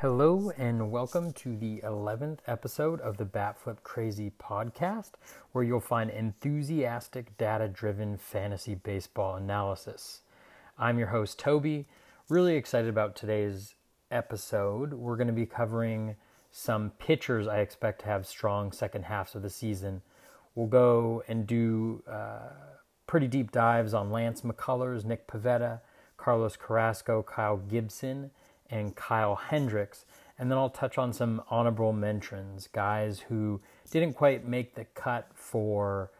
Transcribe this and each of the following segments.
Hello, and welcome to the 11th episode of the Batflip Crazy podcast, where you'll find enthusiastic, data driven fantasy baseball analysis. I'm your host, Toby. Really excited about today's episode. We're going to be covering some pitchers I expect to have strong second halves of the season. We'll go and do uh, pretty deep dives on Lance McCullers, Nick Pivetta, Carlos Carrasco, Kyle Gibson and Kyle Hendricks. And then I'll touch on some honorable mentions, guys who didn't quite make the cut for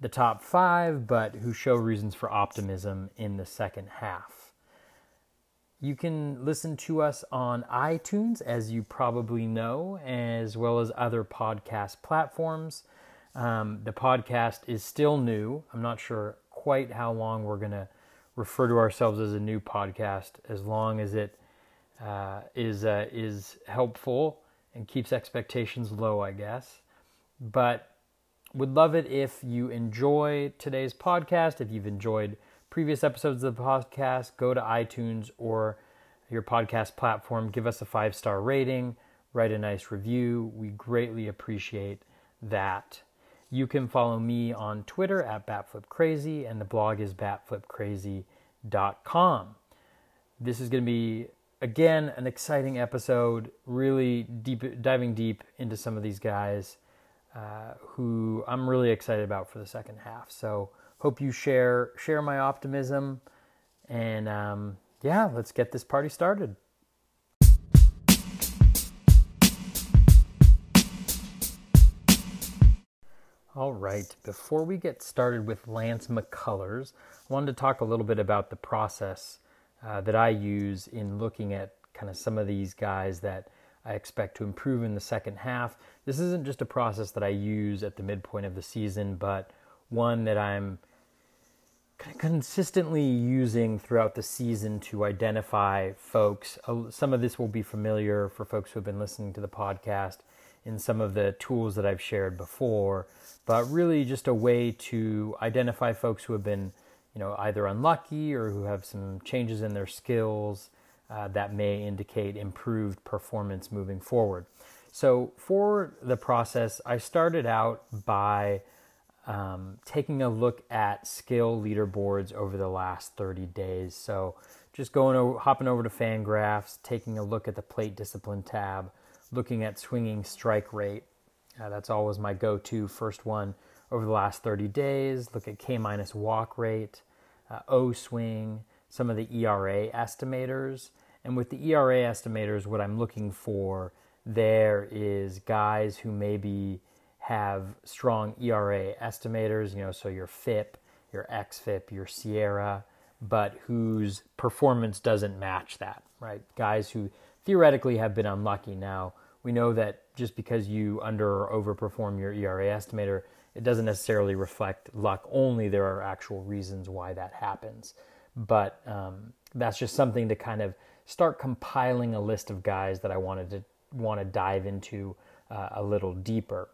the top five, but who show reasons for optimism in the second half. You can listen to us on iTunes, as you probably know, as well as other podcast platforms. Um, the podcast is still new. I'm not sure quite how long we're going to refer to ourselves as a new podcast as long as it uh, is uh, is helpful and keeps expectations low, I guess. But would love it if you enjoy today's podcast. If you've enjoyed previous episodes of the podcast, go to iTunes or your podcast platform, give us a five star rating, write a nice review. We greatly appreciate that. You can follow me on Twitter at BatFlipCrazy, and the blog is batflipcrazy.com. This is going to be, again, an exciting episode, really deep, diving deep into some of these guys uh, who I'm really excited about for the second half. So, hope you share share my optimism, and um, yeah, let's get this party started. All right, before we get started with Lance McCullers, wanted to talk a little bit about the process uh, that I use in looking at kind of some of these guys that I expect to improve in the second half. This isn't just a process that I use at the midpoint of the season, but one that I'm kind of consistently using throughout the season to identify folks. Some of this will be familiar for folks who have been listening to the podcast in some of the tools that I've shared before, but really just a way to identify folks who have been, you know, either unlucky or who have some changes in their skills uh, that may indicate improved performance moving forward. So for the process, I started out by um, taking a look at skill leaderboards over the last 30 days. So just going over, hopping over to Fangraphs, taking a look at the plate discipline tab, looking at swinging strike rate. Uh, that's always my go to first one over the last 30 days. Look at K minus walk rate, uh, O swing, some of the ERA estimators. And with the ERA estimators, what I'm looking for there is guys who maybe have strong ERA estimators, you know, so your FIP, your XFIP, your SIERA, but whose performance doesn't match that, right? Guys who theoretically have been unlucky. Now, we know that just because you under or overperform your ERA estimator, it doesn't necessarily reflect luck only. There are actual reasons why that happens. But um, that's just something to kind of start compiling a list of guys that I wanted to want to dive into uh, a little deeper.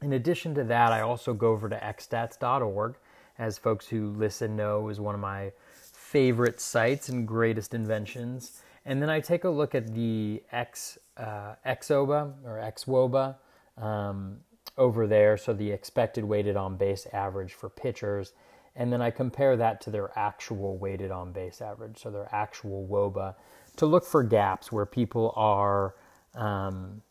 In addition to that, I also go over to xstats.org, as folks who listen know is one of my favorite sites and greatest inventions. And then I take a look at the X uh, XOBA or XWOBA um, over there, so the expected weighted on base average for pitchers, and then I compare that to their actual weighted on base average, so their actual WOBA, to look for gaps where people are, um,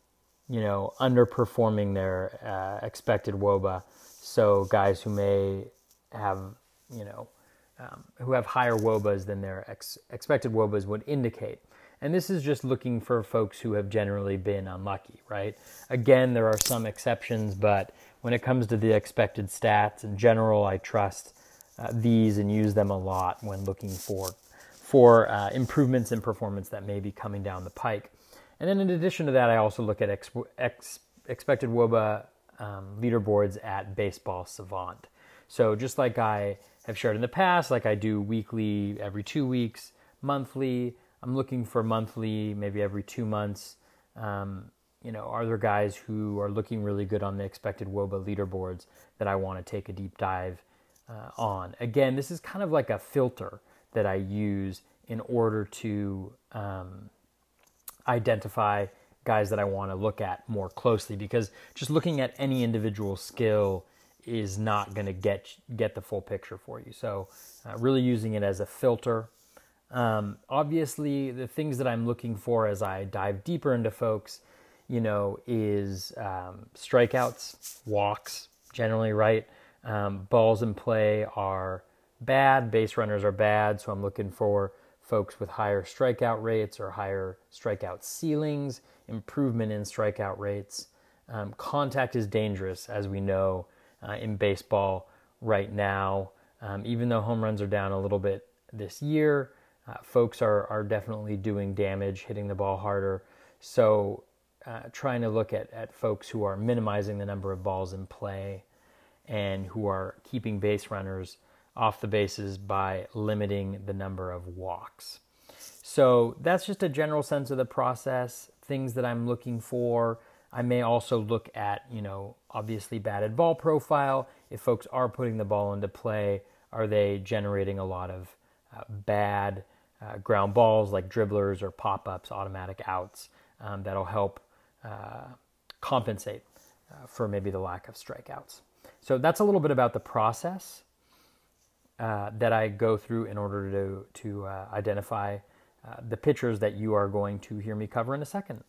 you know, underperforming their uh, expected WOBA. So guys who may have, you know, um, who have higher WOBAs than their ex- expected WOBAs would indicate. And this is just looking for folks who have generally been unlucky, right? Again, there are some exceptions, but when it comes to the expected stats in general, I trust uh, these and use them a lot when looking for for uh, improvements in performance that may be coming down the pike. And then in addition to that, I also look at ex- ex- expected WOBA um, leaderboards at Baseball Savant. So just like I have shared in the past, like I do weekly, every two weeks, monthly, I'm looking for monthly, maybe every two months. Um, you know, are there guys who are looking really good on the expected WOBA leaderboards that I want to take a deep dive uh, on? Again, this is kind of like a filter that I use in order to um, identify guys that I want to look at more closely because just looking at any individual skill is not going to get get the full picture for you. So, uh, really using it as a filter. Um, obviously, the things that I'm looking for as I dive deeper into folks, you know, is um, strikeouts, walks, generally right. Um, balls in play are bad, base runners are bad, so I'm looking for folks with higher strikeout rates or higher strikeout ceilings, improvement in strikeout rates. Um, contact is dangerous, as we know uh, in baseball right now. Um, even though home runs are down a little bit this year, uh, folks are, are definitely doing damage, hitting the ball harder. So, uh, trying to look at, at folks who are minimizing the number of balls in play and who are keeping base runners off the bases by limiting the number of walks. So that's just a general sense of the process, things that I'm looking for. I may also look at, you know, obviously batted ball profile. If folks are putting the ball into play, are they generating a lot of uh, bad uh, ground balls like dribblers or pop ups, automatic outs? Um, that'll help uh, compensate uh, for maybe the lack of strikeouts. So that's a little bit about the process uh, that I go through in order to to uh, identify uh, the pitchers that you are going to hear me cover in a second.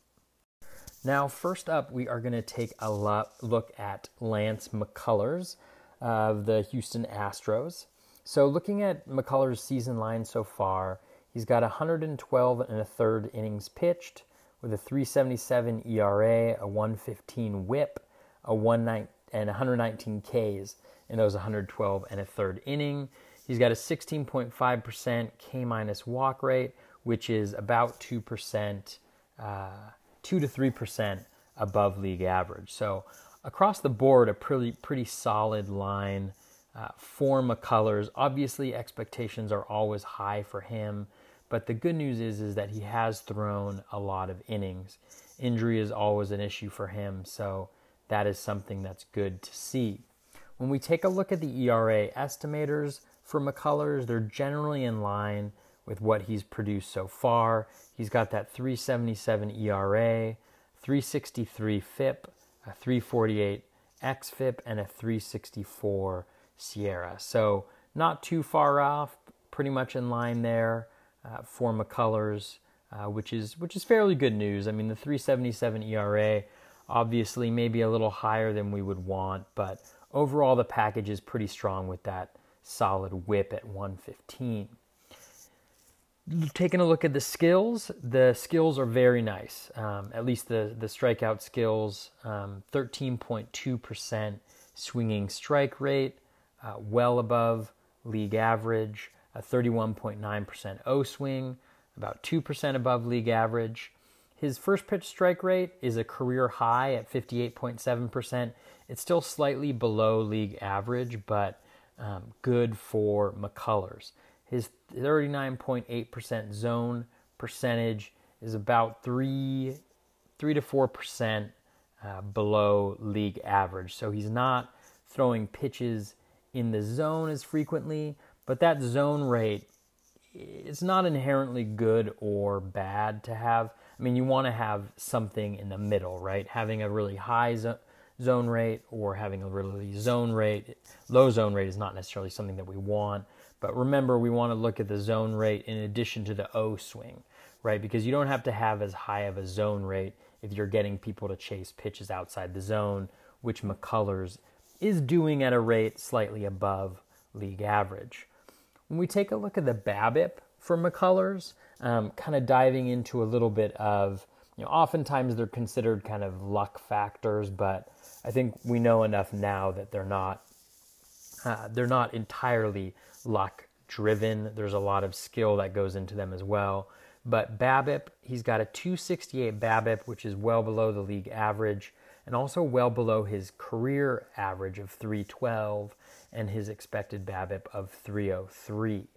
Now, first up, we are going to take a look at Lance McCullers of the Houston Astros. So, looking at McCullers' season line so far, he's got 112 and a third innings pitched with a 377 ERA, a 115 WHIP, a 19 and 119 Ks in those 112 and a third inning. He's got a 16.5% K minus walk rate, which is about 2%, uh, 2 to 3% above league average. So across the board, a pretty, pretty solid line uh, for McCullers. Obviously, expectations are always high for him, but the good news is, is that he has thrown a lot of innings. Injury is always an issue for him, so that is something that's good to see. When we take a look at the ERA estimators for McCullers, they're generally in line with what he's produced so far. He's got that 377 ERA, 363 FIP, a 348 XFIP, and a 364 SIERA. So not too far off, pretty much in line there uh, for McCullers, uh, which is which is fairly good news. I mean, the 377 ERA Obviously, maybe a little higher than we would want, but overall, the package is pretty strong with that solid whip at 115. Taking a look at the skills, the skills are very nice. Um, at least the, the strikeout skills, um, 13.2% swinging strike rate, uh, well above league average, a 31.9% O swing, about 2% above league average. His first pitch strike rate is a career high at 58.7%. It's still slightly below league average, but um, good for McCullers. His 39.8% zone percentage is about three, three to four percent uh, below league average. So he's not throwing pitches in the zone as frequently, but that zone rate it's not inherently good or bad to have. I mean, you want to have something in the middle, right? Having a really high zo- zone rate or having a really zone rate, low zone rate is not necessarily something that we want. But remember, we want to look at the zone rate in addition to the O swing, right? Because you don't have to have as high of a zone rate if you're getting people to chase pitches outside the zone, which McCullers is doing at a rate slightly above league average. When we take a look at the BABIP for McCullers, um, kind of diving into a little bit of, you know, oftentimes they're considered kind of luck factors, but I think we know enough now that they're not. Uh, they're not entirely luck driven. There's a lot of skill that goes into them as well. But BABIP, he's got a 268 BABIP, which is well below the league average, and also well below his career average of 312 and his expected BABIP of 303.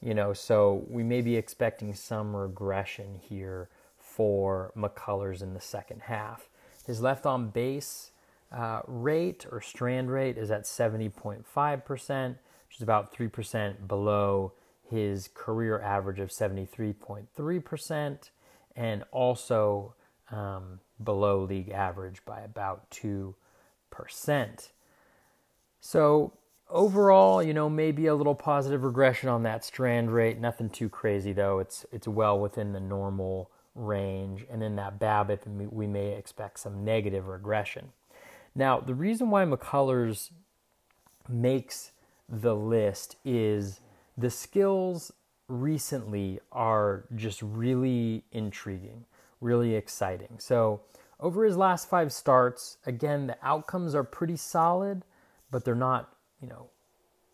You know, so we may be expecting some regression here for McCullers in the second half. His left on base uh, rate or strand rate is at 70.5%, which is about 3% below his career average of 73.3%. and also um, below league average by about 2%. So, overall, you know, maybe a little positive regression on that strand rate. Nothing too crazy, though. It's, it's well within the normal range. And in that BABIP, we may expect some negative regression. Now, the reason why McCullers makes the list is the skills recently are just really intriguing, really exciting. So, over his last five starts, again, the outcomes are pretty solid, but they're not, you know,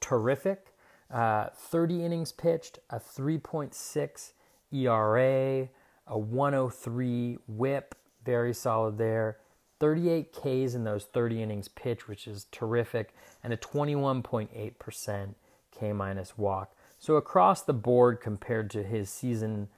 terrific. Uh, 30 innings pitched, a 3.6 ERA, a 103 whip, very solid there. 38 Ks in those 30 innings pitched, which is terrific, and a 21.8% K minus walk. So across the board, compared to his season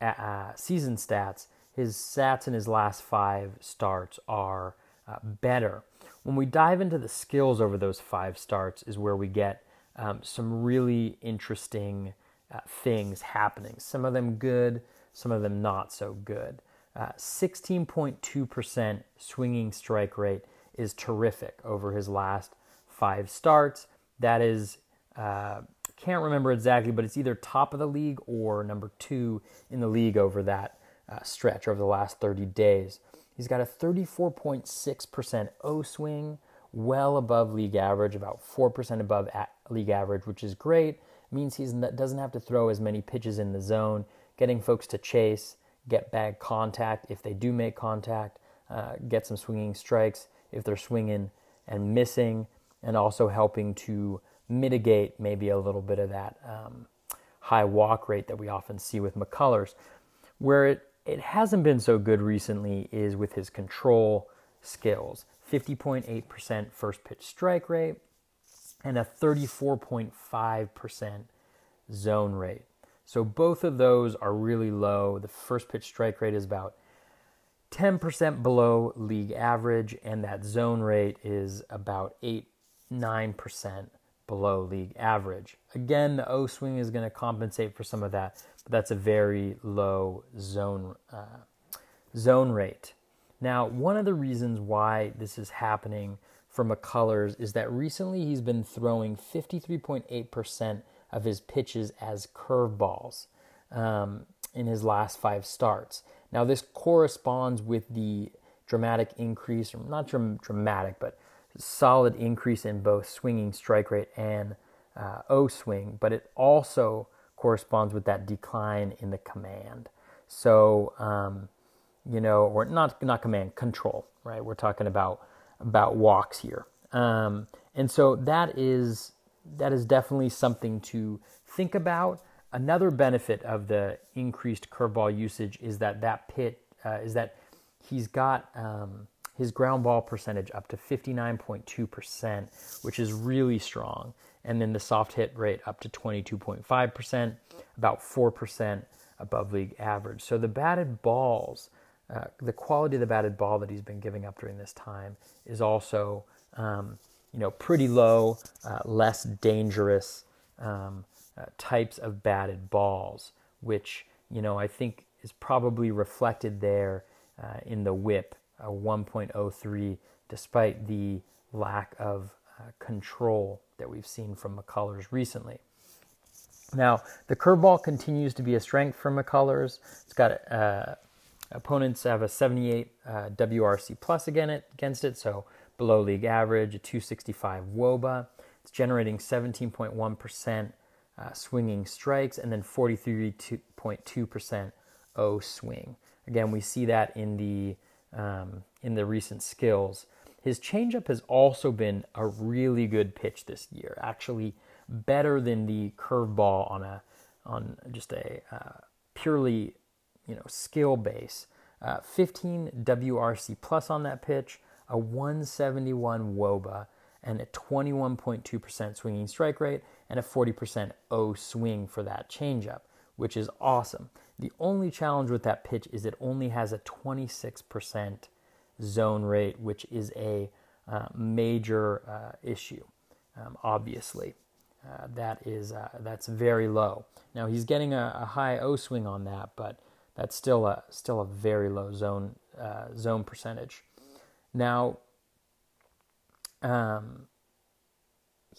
uh, uh, season stats, his stats in his last five starts are uh, better. When we dive into the skills over those five starts, is where we get um, some really interesting uh, things happening. Some of them good, some of them not so good. 16.2% uh, swinging strike rate is terrific over his last five starts. That is, uh, can't remember exactly, but it's either top of the league or number two in the league over that uh, stretch over the last 30 days. He's got a 34.6% O swing, well above league average, about 4% above league average, which is great. It means he doesn't have to throw as many pitches in the zone, getting folks to chase get bad contact if they do make contact, uh, get some swinging strikes if they're swinging and missing, and also helping to mitigate maybe a little bit of that um, high walk rate that we often see with McCullers. Where it, it hasn't been so good recently is with his control skills 50.8% first pitch strike rate and a 34.5% zone rate. So both of those are really low. The first pitch strike rate is about 10% below league average, and that zone rate is about 8 9% below league average. Again, the O swing is going to compensate for some of that, but that's a very low zone uh, zone rate. Now, one of the reasons why this is happening for McCullers is that recently he's been throwing 53.8% of his pitches as curveballs um, in his last five starts. Now, this corresponds with the dramatic increase, or not dramatic, but solid increase in both swinging strike rate and uh, O swing, but it also corresponds with that decline in the command. So, um, you know, or not not command control, right? We're talking about about walks here, um, and so that is that is definitely something to think about. Another benefit of the increased curveball usage is that that pit uh, is that he's got um, his ground ball percentage up to 59.2%, which is really strong. And then the soft hit rate up to 22.5%, about 4% above league average. So the batted balls, uh, the quality of the batted ball that he's been giving up during this time is also um, you know, pretty low, uh, less dangerous um, uh, types of batted balls, which, you know, I think is probably reflected there uh, in the whip, a 1.03, despite the lack of uh, control that we've seen from McCullers recently. Now, the curveball continues to be a strength for McCullers. It's got uh, opponents have a 78 uh, WRC plus against it, so below league average, a 265 WOBA. It's generating 17.1% uh, swinging strikes and then 43.2% O swing. Again, we see that in the um, in the recent skills. His changeup has also been a really good pitch this year. Actually, better than the curveball on a on just a uh, purely you know skill base. Uh, 15 WRC plus on that pitch, a 171 WOBA, and a 21.2% swinging strike rate, and a 40% O swing for that changeup, which is awesome. The only challenge with that pitch is it only has a 26% zone rate, which is a uh, major uh, issue, um, obviously. Uh, that is uh, that's very low. Now he's getting a, a, high O swing on that, but that's still a still a very low zone uh, zone percentage. Now, um,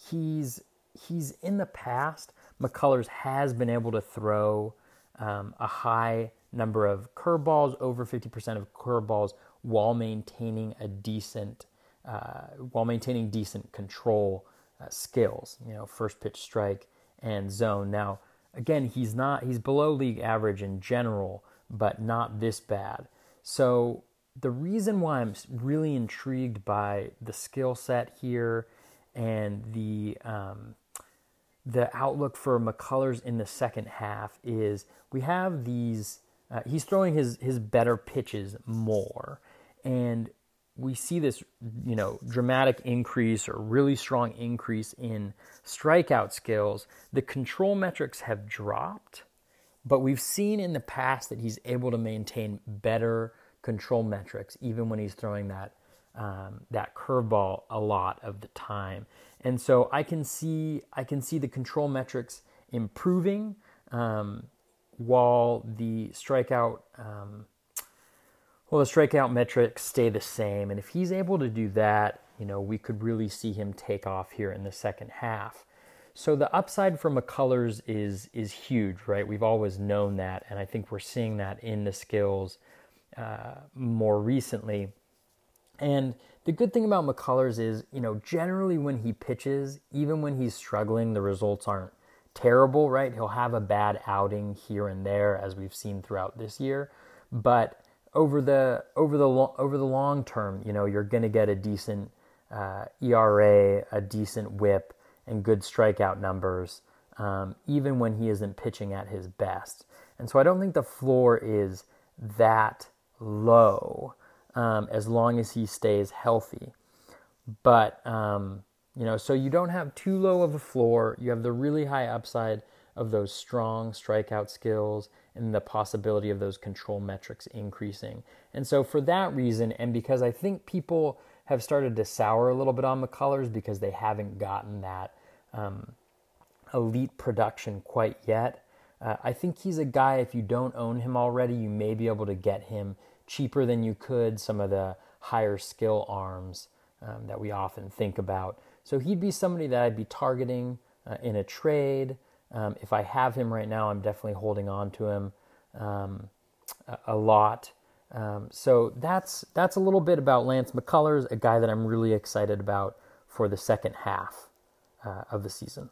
he's he's in the past. McCullers has been able to throw um, a high number of curveballs, over 50% of curveballs, while maintaining a decent, uh, while maintaining decent control uh, skills. You know, first pitch strike and zone. Now, again, he's not he's below league average in general, but not this bad. So the reason why I'm really intrigued by the skill set here and the um, the outlook for McCullers in the second half is we have these. Uh, he's throwing his his better pitches more, and we see this you know dramatic increase or really strong increase in strikeout skills. The control metrics have dropped, but we've seen in the past that he's able to maintain better control metrics even when he's throwing that um, that curveball a lot of the time. And so I can see I can see the control metrics improving um, while the strikeout um, well the strikeout metrics stay the same. And if he's able to do that, you know, we could really see him take off here in the second half. So the upside for McCullers is is huge, right? We've always known that, and I think we're seeing that in the skills uh, more recently. And the good thing about McCullers is, you know, generally when he pitches, even when he's struggling, the results aren't terrible, right? He'll have a bad outing here and there, as we've seen throughout this year, but over the over the lo- over the long term, you know, you're going to get a decent uh, ERA, a decent WHIP, and good strikeout numbers, um, even when he isn't pitching at his best. And so I don't think the floor is that low um, as long as he stays healthy. But, um, you know, so you don't have too low of a floor. You have the really high upside of those strong strikeout skills and the possibility of those control metrics increasing. And so, for that reason, and because I think people have started to sour a little bit on McCullers because they haven't gotten that um, elite production quite yet. Uh, I think he's a guy, if you don't own him already, you may be able to get him cheaper than you could some of the higher skill arms um, that we often think about. So he'd be somebody that I'd be targeting uh, in a trade. Um, if I have him right now, I'm definitely holding on to him um, a, a, lot. Um, so that's that's a little bit about Lance McCullers, a guy that I'm really excited about for the second half uh, of the season.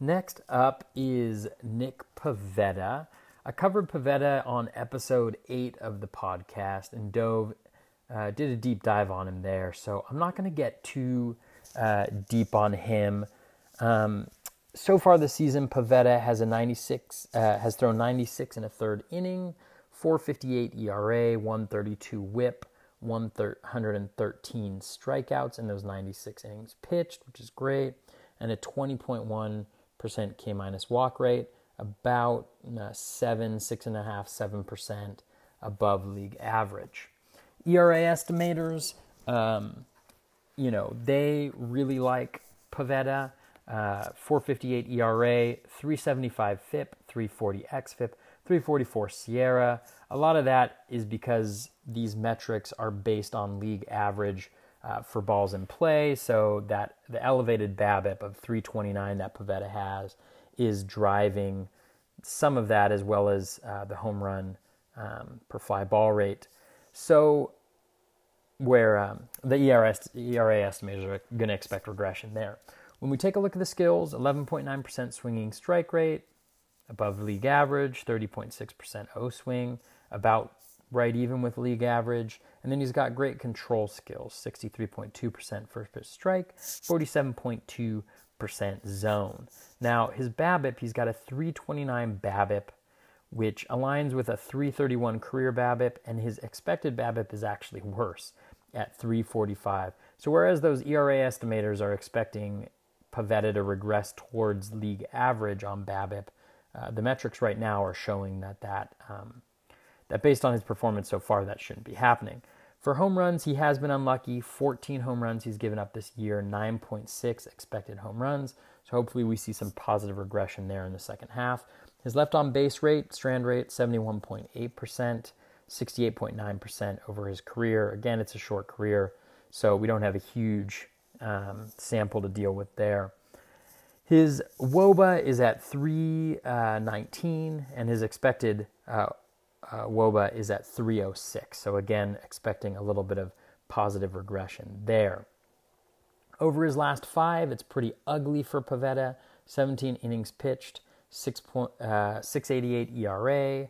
Next up is Nick Pivetta. I covered Pivetta on episode eight of the podcast and dove, uh, did a deep dive on him there. So I'm not going to get too uh, deep on him. Um, so far this season, Pivetta has a 96, uh, has thrown 96 in a third inning, 458 ERA, 132 WHIP, 113 strikeouts in those 96 innings pitched, which is great, and a 20.1 percent K minus walk rate, about uh, seven, six and a half, seven percent above league average. ERA estimators, um, you know, they really like Pivetta. Uh, 458 ERA, 375 FIP, 340 XFIP, 344 SIERA. A lot of that is because these metrics are based on league average uh, for balls in play. So that the elevated BABIP of 329 that Pivetta has is driving some of that as well as uh, the home run um, per fly ball rate. So where um, the ERS, ERA estimators are going to expect regression there. When we take a look at the skills, 11.9% swinging strike rate, above league average, 30.6% O swing, about right even with league average. And then he's got great control skills 63.2% first pitch strike, 47.2% zone. Now, his BABIP, he's got a 329 BABIP, which aligns with a 331 career BABIP, and his expected BABIP is actually worse at 345. So, whereas those ERA estimators are expecting Pivetta to regress towards league average on BABIP, uh, the metrics right now are showing that that um, that based on his performance so far, that shouldn't be happening. For home runs, he has been unlucky. 14 home runs he's given up this year, 9.6 expected home runs. So hopefully we see some positive regression there in the second half. His left on base rate, strand rate, 71.8%, 68.9% over his career. Again, it's a short career, so we don't have a huge um, sample to deal with there. His WOBA is at 319, uh, and his expected uh, uh, WOBA is at 306. So, again, expecting a little bit of positive regression there. Over his last five, it's pretty ugly for Pivetta. 17 innings pitched, 6 point, uh, 688 ERA,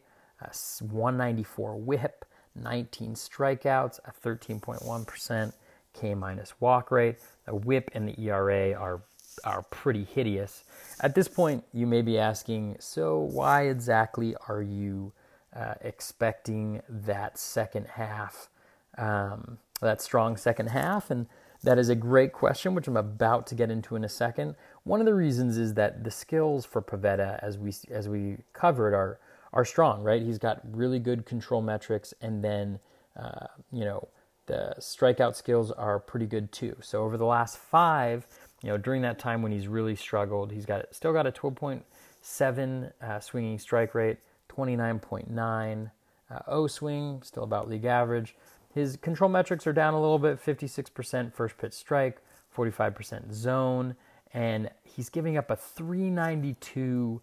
194 whip, 19 strikeouts, a 13.1% K minus walk rate. The whip and the ERA are are pretty hideous. At this point, you may be asking, so why exactly are you uh, expecting that second half, um, that strong second half? And that is a great question, which I'm about to get into in a second. One of the reasons is that the skills for Pivetta, as we as we covered, are are strong. Right, he's got really good control metrics, and then uh, you know the strikeout skills are pretty good too. So over the last five, you know, during that time when he's really struggled, he's got still got a 12.7 uh, swinging strike rate, 29.9 uh, O swing, still about league average. His control metrics are down a little bit 56% first pitch strike, 45% zone, and he's giving up a 392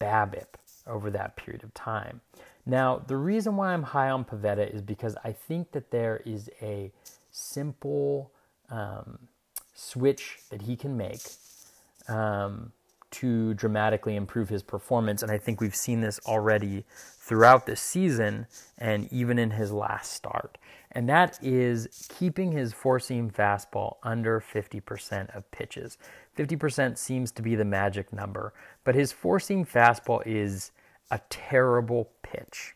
BABIP over that period of time. Now, the reason why I'm high on Pivetta is because I think that there is a simple um, switch that he can make um, to dramatically improve his performance. And I think we've seen this already throughout the season and even in his last start. And that is keeping his four seam fastball under 50% of pitches. 50% seems to be the magic number, but his four seam fastball is a terrible pitch.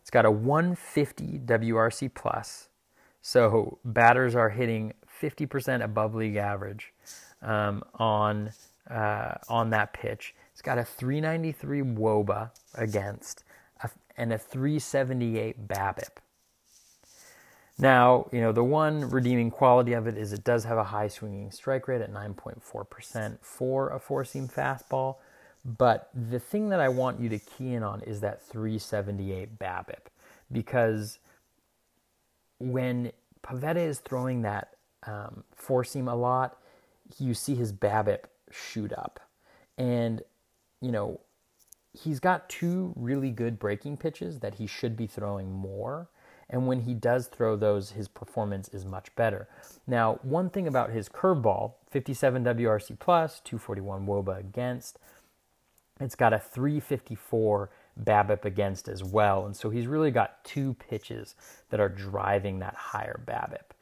It's got a 150 WRC plus, so batters are hitting 50% above league average um, on uh, on that pitch. It's got a 393 WOBA against a, and a 378 BABIP. Now, you know, the one redeeming quality of it is it does have a high swinging strike rate at 9.4% for a four seam fastball. But the thing that I want you to key in on is that 378 BABIP because when Pivetta is throwing that um, four seam a lot, you see his BABIP shoot up. And, you know, he's got two really good breaking pitches that he should be throwing more. And when he does throw those, his performance is much better. Now, one thing about his curveball 57 WRC plus, 241 WOBA against, it's got a 354 BABIP against as well. And so he's really got two pitches that are driving that higher BABIP.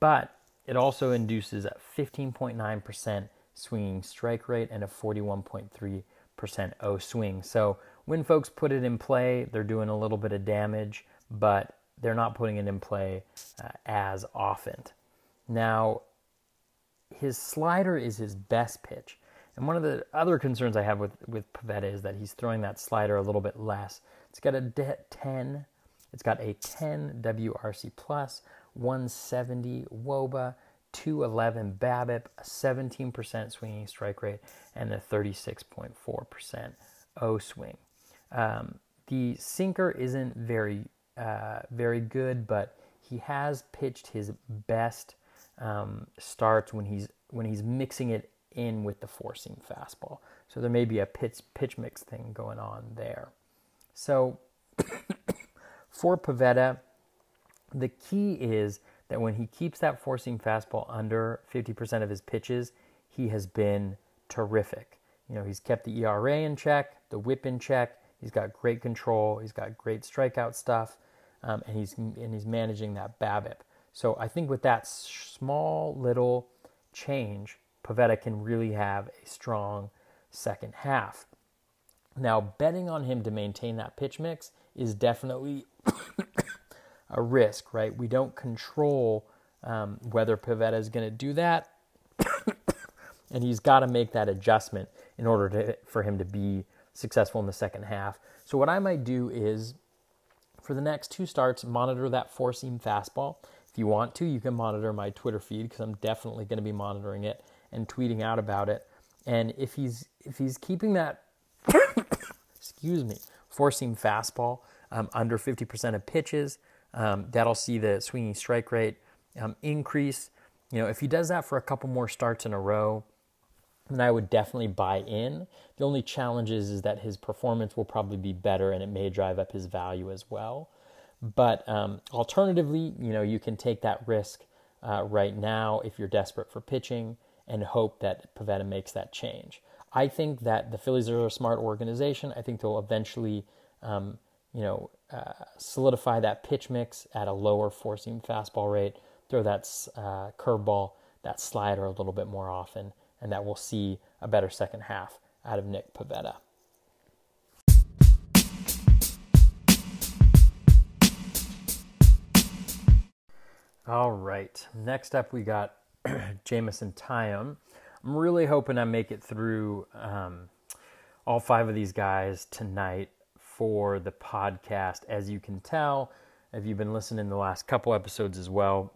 But it also induces a 15.9% swinging strike rate and a 41.3% O swing. So when folks put it in play, they're doing a little bit of damage, but they're not putting it in play uh, as often. Now, his slider is his best pitch. And one of the other concerns I have with, with Pivetta is that he's throwing that slider a little bit less. It's got a 10, it's got a 10 WRC plus, 170 WOBA, 211 BABIP, a 17% swinging strike rate, and a 36.4% O swing. Um, the sinker isn't very uh, very good, but he has pitched his best um, starts when he's when he's mixing it in with the four seam fastball. So there may be a pitch pitch mix thing going on there. So for Pivetta, the key is that when he keeps that four seam fastball under 50% of his pitches, he has been terrific. You know, he's kept the ERA in check, the whip in check. He's got great control. He's got great strikeout stuff, um, and he's and he's managing that BABIP. So I think with that small little change, Pivetta can really have a strong second half. Now, betting on him to maintain that pitch mix is definitely a risk, right? We don't control um, whether Pivetta is going to do that, and he's got to make that adjustment in order to, for him to be successful in the second half. So, what I might do is For the next two starts, monitor that four seam fastball. If you want to, you can monitor my Twitter feed because I'm definitely going to be monitoring it and tweeting out about it. And if he's if he's keeping that, excuse me, four seam fastball um, under 50% of pitches, um, that'll see the swinging strike rate um, increase. You know, if he does that for a couple more starts in a row, then I would definitely buy in. The only challenge is, is that his performance will probably be better and it may drive up his value as well. But um, alternatively, you know, you can take that risk uh, right now if you're desperate for pitching and hope that Pivetta makes that change. I think that the Phillies are a smart organization. I think they'll eventually, um, you know, uh, solidify that pitch mix at a lower four seam fastball rate, throw that uh, curveball, that slider a little bit more often, and that we'll see a better second half out of Nick Pivetta. All right. Next up, we got Jameson Taillon. I'm really hoping I make it through um, all five of these guys tonight for the podcast. As you can tell, if you've been listening the last couple episodes as well,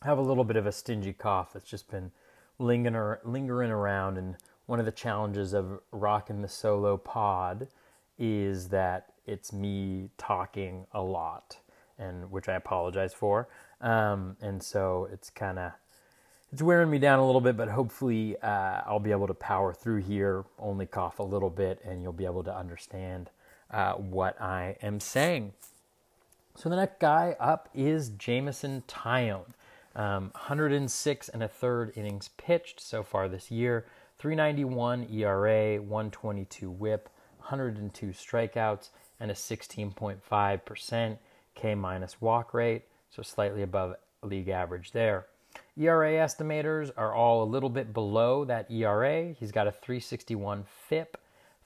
I have a little bit of a stingy cough that's just been lingering, lingering around. And one of the challenges of rocking the solo pod is that it's me talking a lot, and which I apologize for. Um, and so it's kind of it's wearing me down a little bit, but hopefully uh, I'll be able to power through here, only cough a little bit, and you'll be able to understand uh, what I am saying. So the next guy up is Jameson Taillon. Um, 106 and a third innings pitched so far this year, 391 ERA, 122 whip, 102 strikeouts, and a 16.5% K minus walk rate, so slightly above league average there. ERA estimators are all a little bit below that ERA. He's got a 361 FIP,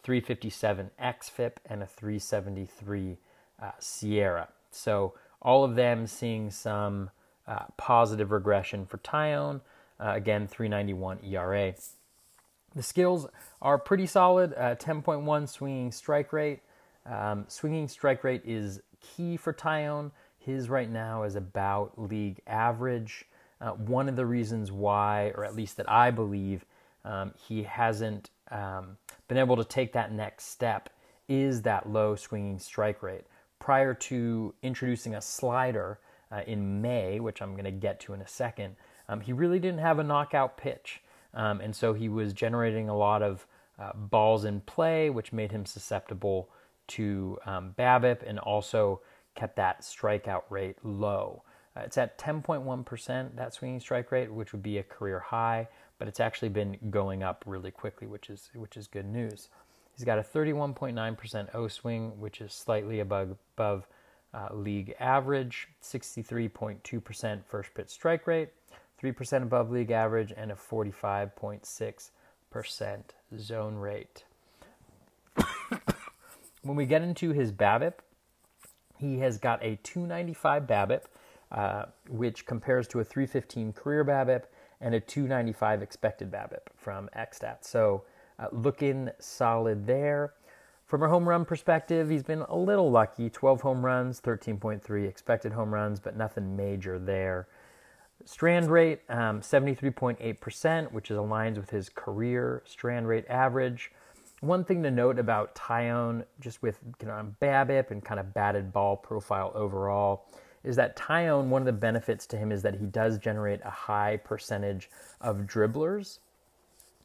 357 XFIP, and a 373 uh, SIERA. So all of them seeing some uh, positive regression for Taillon. Uh, again, 391 ERA. The skills are pretty solid. Uh, 10.1 swinging strike rate. Um, swinging strike rate is key for Taillon. His right now is about league average. Uh, one of the reasons why, or at least that I believe, um, he hasn't um, been able to take that next step is that low swinging strike rate. Prior to introducing a slider uh, in May, which I'm going to get to in a second, um, he really didn't have a knockout pitch. Um, and so he was generating a lot of uh, balls in play, which made him susceptible to um, BABIP and also kept that strikeout rate low. Uh, it's at 10.1%, that swinging strike rate, which would be a career high, but it's actually been going up really quickly, which is, which is good news. He's got a 31.9% O swing, which is slightly above, above uh, league average, 63.2% first pitch strike rate, 3% above league average, and a 45.6% zone rate. when we get into his BABIP, he has got a 295 BABIP, uh, which compares to a 315 career BABIP and a 295 expected BABIP from XStats. So uh, looking solid there. From a home run perspective, he's been a little lucky 12 home runs, 13.3 expected home runs, but nothing major there. Strand rate, um, 73.8%, which is aligns with his career strand rate average. One thing to note about Taillon, just with you know, BABIP and kind of batted ball profile overall, is that Taillon, one of the benefits to him is that he does generate a high percentage of dribblers.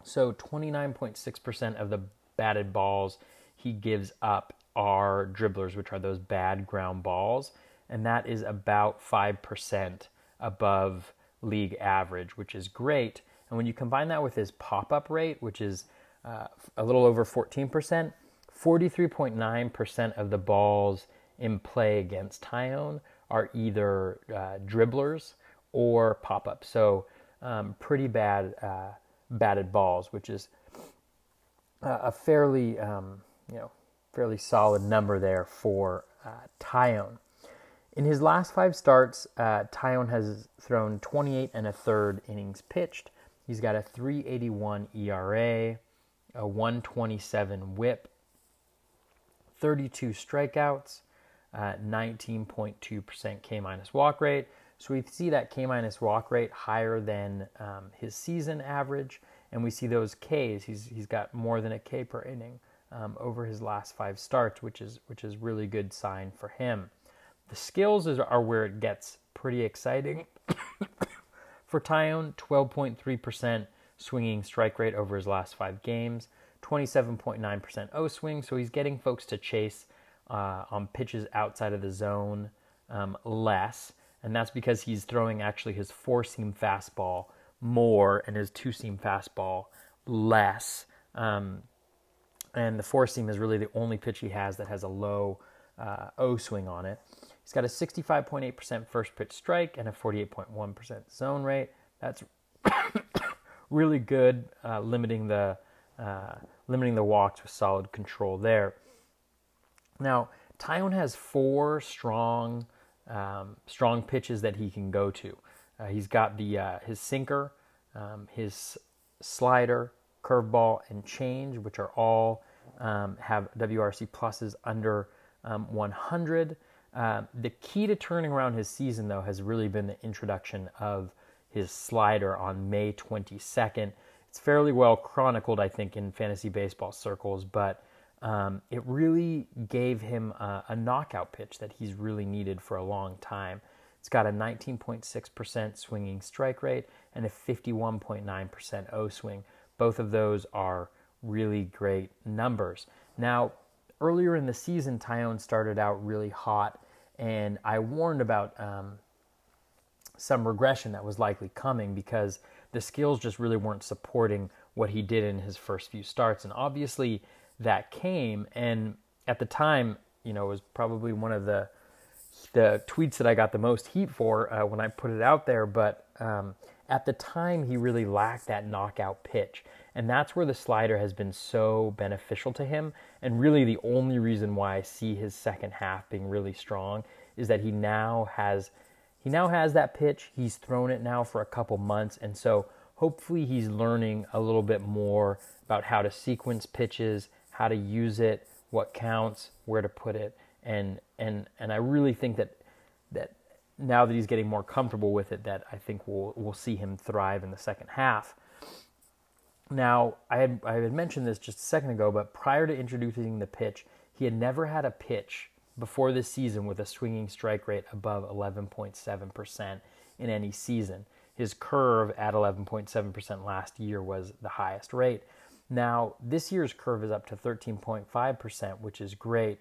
So 29.6% of the batted balls he gives up are dribblers, which are those bad ground balls. And that is about 5% above league average, which is great. And when you combine that with his pop up rate, which is uh, a little over 14%, 43.9% of the balls in play against Taillon are either uh, dribblers or pop ups. So, um, pretty bad uh, batted balls, which is a fairly, um, you know, fairly solid number there for uh, Taillon. In his last five starts, uh, Taillon has thrown 28 and a third innings pitched. He's got a 381 ERA, a 127 whip, 32 strikeouts, 19.2% K minus walk rate. So we see that K minus walk rate higher than um, his season average, and we see those Ks. He's he's got more than a K per inning um, over his last five starts, which is which is really good sign for him. The skills is, are where it gets pretty exciting. for Taillon, 12.3% swinging strike rate over his last five games, 27.9% O swing. So he's getting folks to chase uh, on pitches outside of the zone um, less and that's because he's throwing actually his four seam fastball more and his two seam fastball less. Um, and the four seam is really the only pitch he has that has a low uh, O swing on it. He's got a 65.8% first pitch strike and a 48.1% zone rate. That's really good, uh, limiting the uh, limiting the walks with solid control there. Now, Taillon has four strong um, strong pitches that he can go to. Uh, he's got the uh, his sinker, um, his slider, curveball, and change, which are all um, have WRC pluses under um, 100. Uh, the key to turning around his season, though, has really been the introduction of his slider on May 22nd. It's fairly well chronicled, I think, in fantasy baseball circles, but um, it really gave him a, a, knockout pitch that he's really needed for a long time. It's got a 19.6% swinging strike rate and a 51.9% O swing. Both of those are really great numbers. Now, earlier in the season, Taillon started out really hot, and I warned about um, some regression that was likely coming because the skills just really weren't supporting what he did in his first few starts. And obviously, that came. And at the time, you know, it was probably one of the the tweets that I got the most heat for uh, when I put it out there. But um, at the time, he really lacked that knockout pitch. And that's where the slider has been so beneficial to him. And really, the only reason why I see his second half being really strong is that he now has he now has that pitch. He's thrown it now for a couple months, and so hopefully he's learning a little bit more about how to sequence pitches how to use it, what counts, where to put it, and and and I really think that that now that he's getting more comfortable with it, that I think we'll we'll see him thrive in the second half. Now, I had I had mentioned this just a second ago, but prior to introducing the pitch, he had never had a pitch before this season with a swinging strike rate above 11.7% in any season. His curve at 11.7% last year was the highest rate. Now, this year's curve is up to 13.5%, which is great.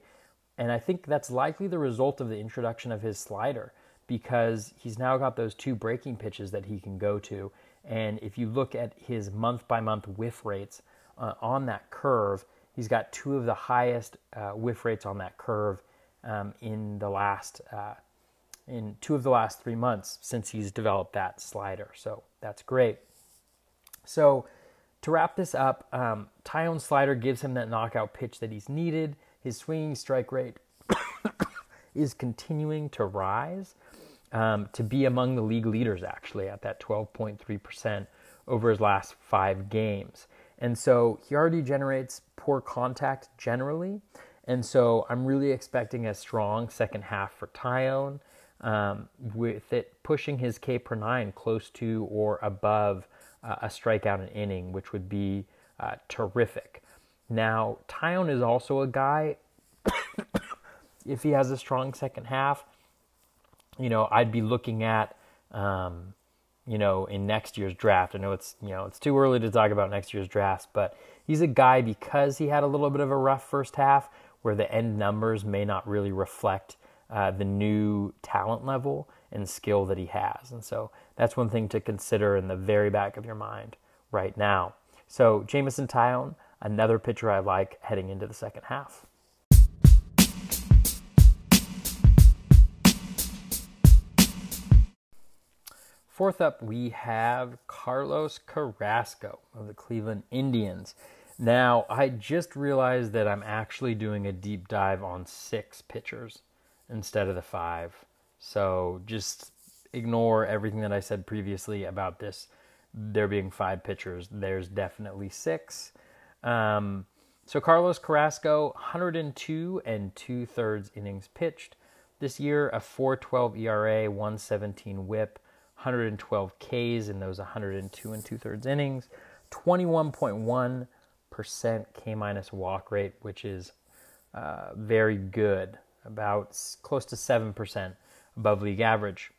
And I think that's likely the result of the introduction of his slider because he's now got those two breaking pitches that he can go to. And if you look at his month by month whiff rates uh, on that curve, he's got two of the highest uh, whiff rates on that curve um, in the last uh, in two of the last three months since he's developed that slider. So that's great. So to wrap this up, um, Taillon slider gives him that knockout pitch that he's needed. His swinging strike rate is continuing to rise um, to be among the league leaders, actually, at that 12.3% over his last five games. And so he already generates poor contact generally. And so I'm really expecting a strong second half for Taillon, um, with it pushing his K per nine close to or above uh, a strikeout an inning, which would be uh, terrific. Now, Taillon is also a guy, if he has a strong second half, you know, I'd be looking at, um, you know, in next year's draft. I know it's, you know, it's too early to talk about next year's drafts, but he's a guy because he had a little bit of a rough first half where the end numbers may not really reflect uh, the new talent level and skill that he has. And so that's one thing to consider in the very back of your mind right now. So, Jameson Taillon, another pitcher I like heading into the second half. Fourth up, we have Carlos Carrasco of the Cleveland Indians. Now, I just realized that I'm actually doing a deep dive on six pitchers instead of the five. So just ignore everything that I said previously about this. There being five pitchers, there's definitely six. Um, so Carlos Carrasco, 102 and two thirds innings pitched, this year, a 4.12 ERA, 117 WHIP, 112 Ks in those 102 and two thirds innings, 21.1 percent K minus walk rate, which is uh, very good, about close to seven percent above league average.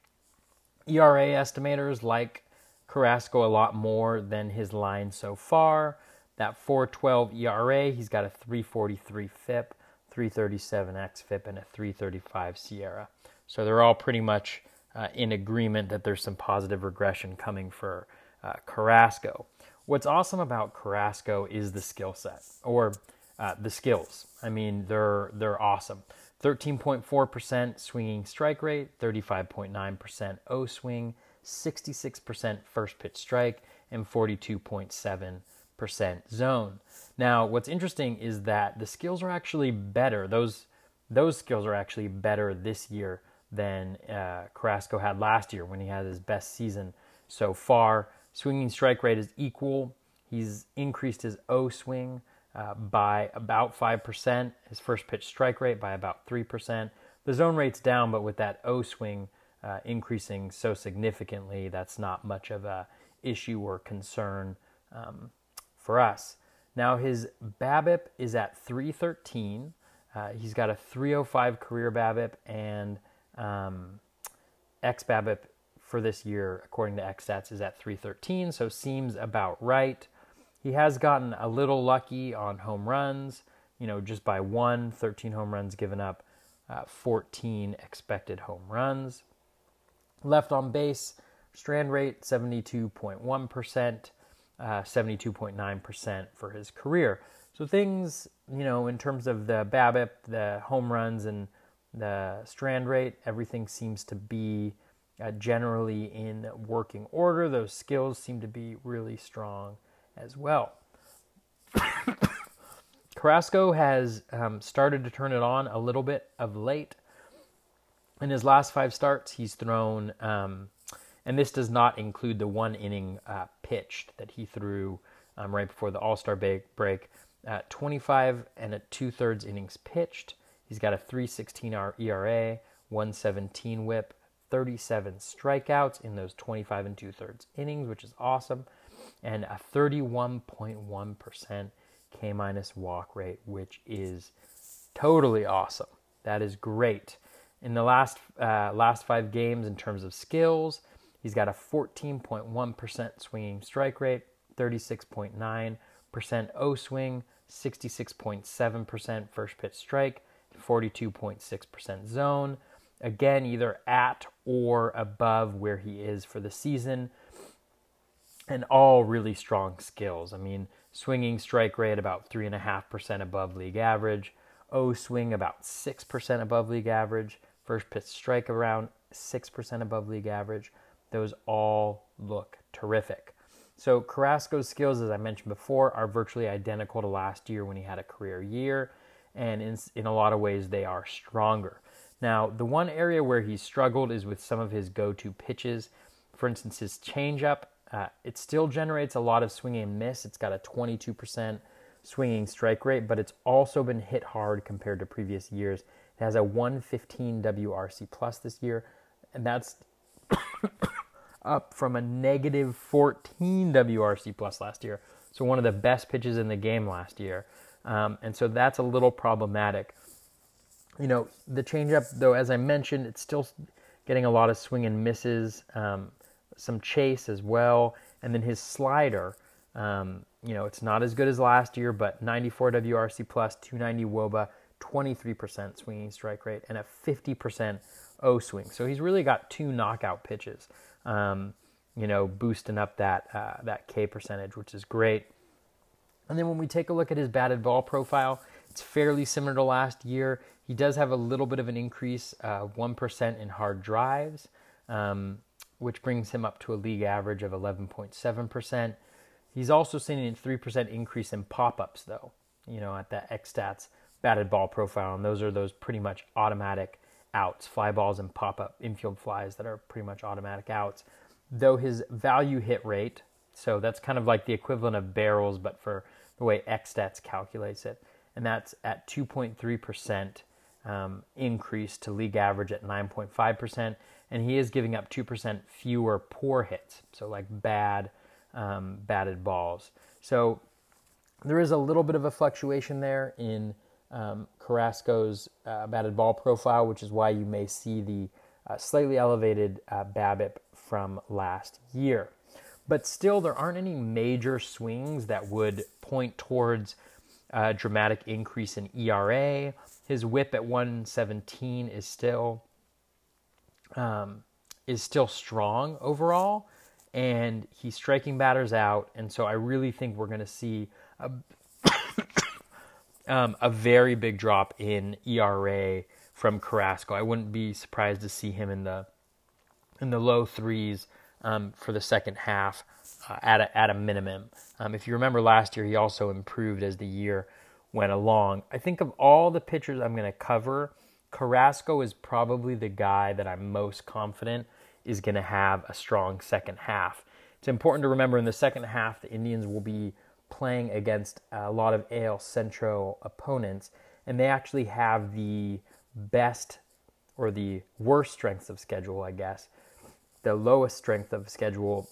ERA estimators like Carrasco a lot more than his line so far. That 412 ERA, he's got a 343 FIP, 337 XFIP, and a 335 SIERA. So they're all pretty much uh, in agreement that there's some positive regression coming for uh, Carrasco. What's awesome about Carrasco is the skill set or uh, the skills. I mean, they're they're awesome. 13.4% swinging strike rate, 35.9% O swing, 66% first pitch strike, and 42.7% zone. Now, what's interesting is that the skills are actually better. Those those skills are actually better this year than uh, Carrasco had last year when he had his best season so far. Swinging strike rate is equal. He's increased his O swing uh, by about 5%, his first pitch strike rate by about 3%. The zone rate's down, but with that O swing, uh, increasing so significantly, that's not much of a issue or concern um, for us. Now his BABIP is at 313. Uh, he's got a 305 career BABIP and um, xBABIP for this year, according to XStats, is at 313, so seems about right. He has gotten a little lucky on home runs, you know, just by one, 13 home runs given up, uh, 14 expected home runs. Left on base, strand rate 72.1%, uh, 72.9% for his career. So things, you know, in terms of the BABIP, the home runs, and the strand rate, everything seems to be uh, generally in working order. Those skills seem to be really strong as well. Carrasco has um, started to turn it on a little bit of late. In his last five starts, he's thrown, um, and this does not include the one inning uh, pitched that he threw um, right before the All Star break. Uh, 25 and a two thirds innings pitched. He's got a 316 ERA, 117 whip, 37 strikeouts in those 25 and two thirds innings, which is awesome, and a 31.1% K minus walk rate, which is totally awesome. That is great. In the last uh, last five games, in terms of skills, he's got a 14.1% swinging strike rate, 36.9% O swing, 66.7% first pitch strike, 42.6% zone, Again, either at or above where he is for the season. And all really strong skills. I mean, swinging strike rate about 3.5% above league average. O swing about 6% above league average. First pitch strike around 6% above league average. Those all look terrific. So Carrasco's skills, as I mentioned before, are virtually identical to last year when he had a career year, and in, in a lot of ways they are stronger. Now, the one area where he's struggled is with some of his go to pitches. For instance, his changeup, uh, it still generates a lot of swing and miss. It's got a 22% swinging strike rate, but it's also been hit hard compared to previous years. It has a 115 WRC plus this year, and that's up from a negative 14 WRC plus last year. So, one of the best pitches in the game last year. Um, and so that's a little problematic you know, the changeup, though, as I mentioned, it's still getting a lot of swing and misses, um, some chase as well, and then his slider. Um, you know, it's not as good as last year, but 94 WRC plus, 290 WOBA, 23% swinging strike rate, and a 50% O swing. So he's really got two knockout pitches. Um, you know, boosting up that uh, that K percentage, which is great. And then when we take a look at his batted ball profile, it's fairly similar to last year. He does have a little bit of an increase, uh, 1% in hard drives, um, which brings him up to a league average of 11.7%. He's also seen a 3% increase in pop ups, though, you know, at that XStats batted ball profile. And those are those pretty much automatic outs, fly balls and pop up infield flies that are pretty much automatic outs. Though his value hit rate, so that's kind of like the equivalent of barrels, but for the way XStats calculates it, and that's at 2.3% um, increase to league average at 9.5%, and he is giving up 2% fewer poor hits, so like bad um, batted balls. So there is a little bit of a fluctuation there in um, Carrasco's uh, batted ball profile, which is why you may see the uh, slightly elevated uh, BABIP from last year. But still, there aren't any major swings that would point towards a dramatic increase in ERA. His WHIP at 117 is still um, is still strong overall, and he's striking batters out. And so I really think we're going to see a um, a very big drop in ERA from Carrasco. I wouldn't be surprised to see him in the in the low threes um, for the second half uh, at a, at a minimum. Um, if you remember last year, he also improved as the year went along. I think of all the pitchers I'm going to cover, Carrasco is probably the guy that I'm most confident is going to have a strong second half. It's important to remember in the second half, the Indians will be playing against a lot of AL Central opponents, and they actually have the best or the worst strengths of schedule, I guess, the lowest strength of schedule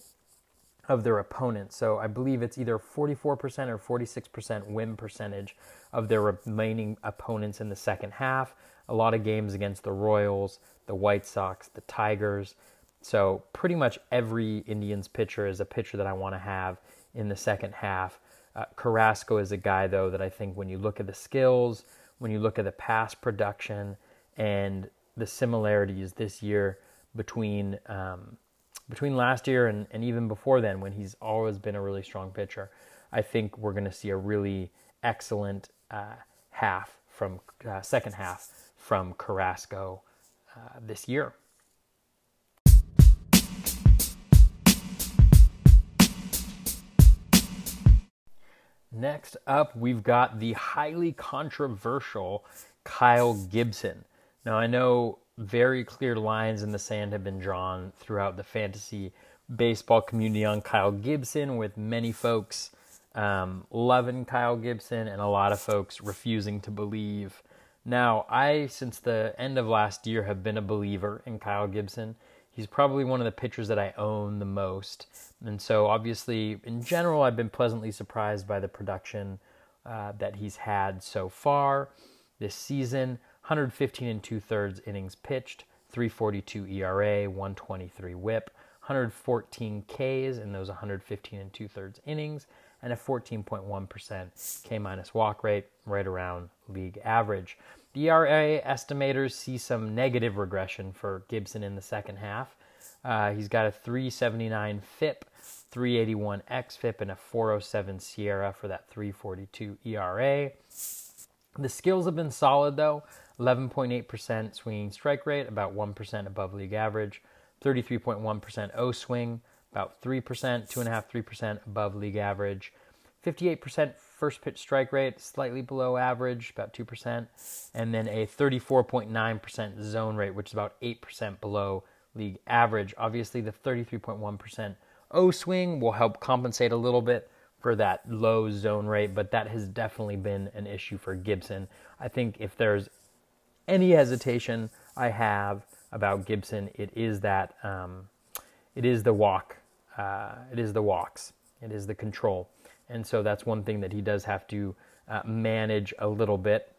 of their opponents. So I believe it's either 44% or 46% win percentage of their remaining opponents in the second half. A lot of games against the Royals, the White Sox, the Tigers. So pretty much every Indians pitcher is a pitcher that I want to have in the second half. Uh, Carrasco is a guy, though, that I think when you look at the skills, when you look at the past production, and the similarities this year between um, between last year and, and even before then, when he's always been a really strong pitcher, I think we're going to see a really excellent uh, half from uh, second half from Carrasco uh, this year. Next up, we've got the highly controversial Kyle Gibson. Now, I know very clear lines in the sand have been drawn throughout the fantasy baseball community on Kyle Gibson, with many folks um, loving Kyle Gibson and a lot of folks refusing to believe. Now, I, since the end of last year, have been a believer in Kyle Gibson. He's probably one of the pitchers that I own the most. And so, obviously, in general, I've been pleasantly surprised by the production uh, that he's had so far this season. 115 and two thirds innings pitched, 342 ERA, 123 whip, 114 Ks in those 115 and two thirds innings, and a 14.1% K minus walk rate, right around league average. The ERA estimators see some negative regression for Gibson in the second half. Uh, he's got a 379 FIP, 381 xFIP, and a 407 SIERA for that 342 ERA. The skills have been solid though. 11.8% swinging strike rate, about 1% above league average. 33.1% O swing, about 3%, 2.5%, 3% above league average. 58% first pitch strike rate, slightly below average, about 2%. And then a 34.9% zone rate, which is about 8% below league average. Obviously, the 33.1% O swing will help compensate a little bit for that low zone rate, but that has definitely been an issue for Gibson. I think if there's any hesitation I have about Gibson, it is that um, it is the walk, uh, it is the walks, it is the control, and so that's one thing that he does have to uh, manage a little bit.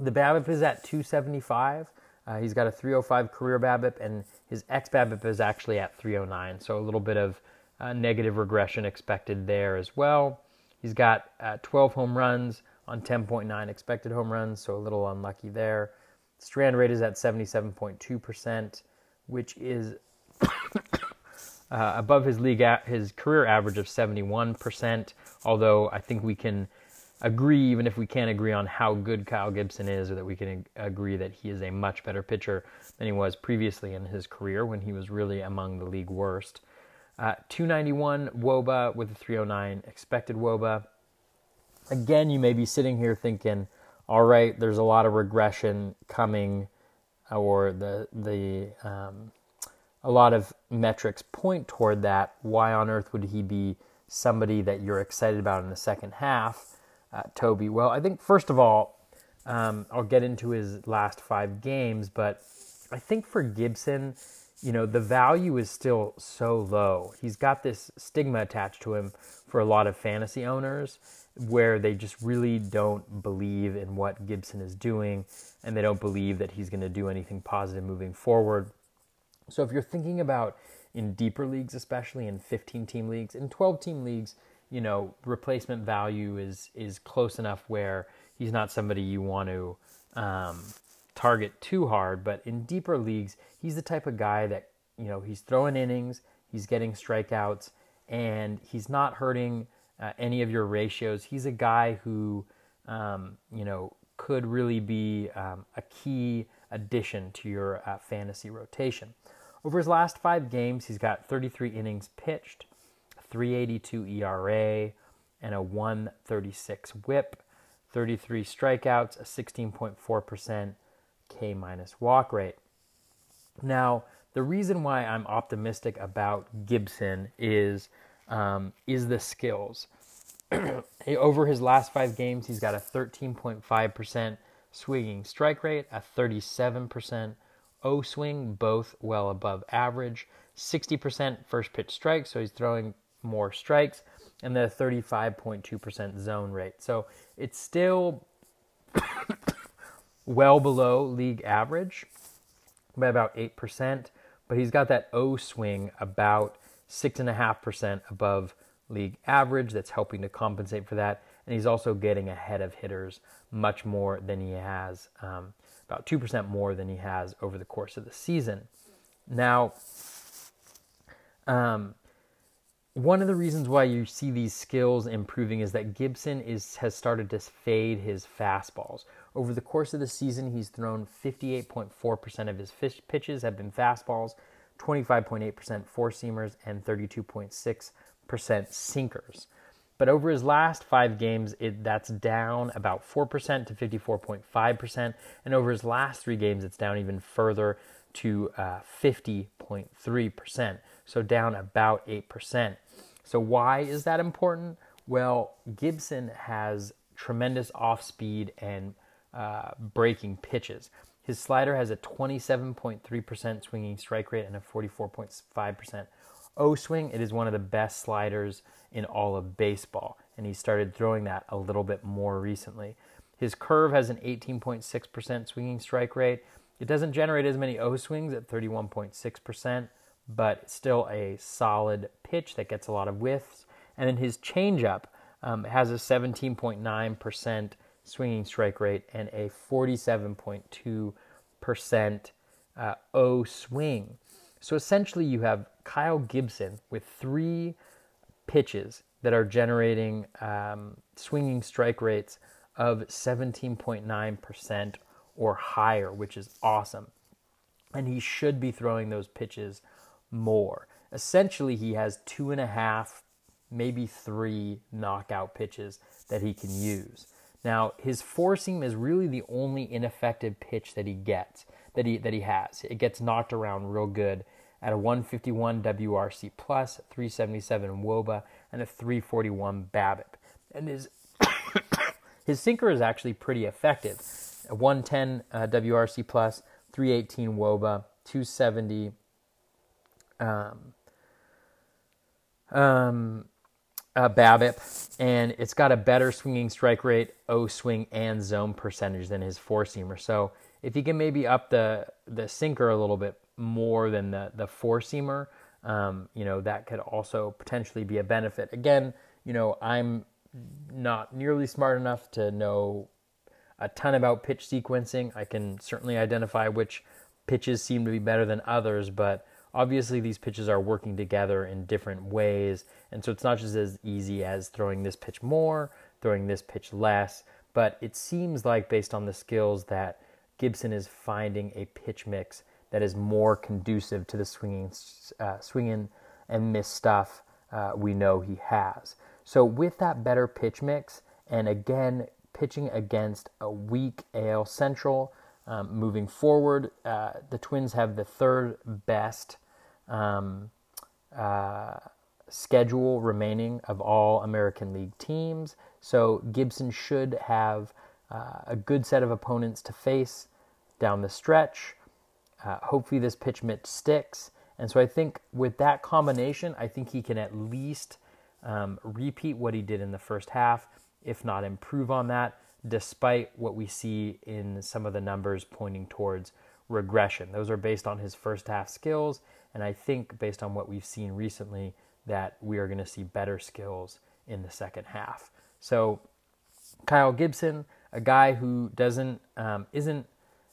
The BABIP is at 275. Uh, he's got a 305 career BABIP, and his ex BABIP is actually at 309. So a little bit of uh, negative regression expected there as well. He's got uh, 12 home runs on 10.9 expected home runs, so a little unlucky there. Strand rate is at 77.2%, which is uh, above his league a- his career average of 71%. Although I think we can agree, even if we can't agree on how good Kyle Gibson is, or that we can ag- agree that he is a much better pitcher than he was previously in his career when he was really among the league worst. Uh, 291 WOBA with a 309 expected WOBA. Again, you may be sitting here thinking, all right, there's a lot of regression coming, or the the um, a lot of metrics point toward that. Why on earth would he be somebody that you're excited about in the second half, uh, Toby? Well, I think first of all, Um, I'll get into his last five games, but I think for Gibson, you know, the value is still so low. He's got this stigma attached to him for a lot of fantasy owners where they just really don't believe in what Gibson is doing and they don't believe that he's going to do anything positive moving forward. So if you're thinking about in deeper leagues, especially in 15 team leagues, in 12 team leagues, you know, replacement value is is close enough where he's not somebody you want to um, target too hard. But in deeper leagues, he's the type of guy that you know he's throwing innings, he's getting strikeouts, and he's not hurting uh, any of your ratios. He's a guy who um, you know could really be um, a key addition to your uh, fantasy rotation. Over his last five games, he's got 33 innings pitched, 382 ERA, and a 136 whip, 33 strikeouts, a 16.4% K minus walk rate. Now, the reason why I'm optimistic about Gibson is um, is the skills. Over his last five games, he's got a 13.5% swinging strike rate, a 37% O swing, both well above average, 60% first pitch strikes, so he's throwing more strikes, and then a 35.2% zone rate. So it's still well below league average by about 8%, but he's got that O swing about 6.5% above league average that's helping to compensate for that. And he's also getting ahead of hitters much more than he has, um, about 2% more than he has over the course of the season. Now, um, one of the reasons why you see these skills improving is that Gibson is has started to fade his fastballs. Over the course of the season, he's thrown 58.4% of his pitches have been fastballs, 25.8% four seamers, and 32.6% sinkers. But over his last five games, it, that's down about 4% to 54.5%. And over his last three games, it's down even further to uh, 50.3%. So down about 8%. So, why is that important? Well, Gibson has tremendous off speed and uh, breaking pitches. His slider has a 27.3% swinging strike rate and a 44.5% O swing. It is one of the best sliders in all of baseball, and he started throwing that a little bit more recently. His curve has an 18.6% swinging strike rate. It doesn't generate as many O swings at 31.6%, but still a solid pitch that gets a lot of whiffs. And then his changeup um, has a 17.9% swinging strike rate and a 47.2% uh, O swing. So essentially, you have Kyle Gibson with three pitches that are generating um, swinging strike rates of 17.9% or higher, which is awesome. And he should be throwing those pitches more. Essentially, he has two and a half, maybe three knockout pitches that he can use. Now, his four seam is really the only ineffective pitch that he gets, that he that he has. It gets knocked around real good at a 151 WRC plus, 377 WOBA, and a 341 BABIP. And his his sinker is actually pretty effective. A 110 uh, WRC plus, 318 WOBA, 270 um, um, uh, BABIP, and it's got a better swinging strike rate, O swing, and zone percentage than his four seamer. So if you can maybe up the the sinker a little bit more than the the four seamer, um, you know that could also potentially be a benefit. Again, you know I'm not nearly smart enough to know a ton about pitch sequencing. I can certainly identify which pitches seem to be better than others, but obviously these pitches are working together in different ways and so it's not just as easy as throwing this pitch more throwing this pitch less but it seems like based on the skills that gibson is finding a pitch mix that is more conducive to the swinging uh, swinging and miss stuff uh, we know he has so with that better pitch mix and again pitching against a weak al central um, moving forward, uh, the Twins have the third best um, uh, schedule remaining of all American League teams. So Gibson should have uh, a good set of opponents to face down the stretch. Uh, hopefully, this pitch mitt sticks. And so I think with that combination, I think he can at least um, repeat what he did in the first half, if not improve on that, despite what we see in some of the numbers pointing towards regression. Those are based on his first half skills. And I think based on what we've seen recently, that we are going to see better skills in the second half. So Kyle Gibson, a guy who doesn't um, isn't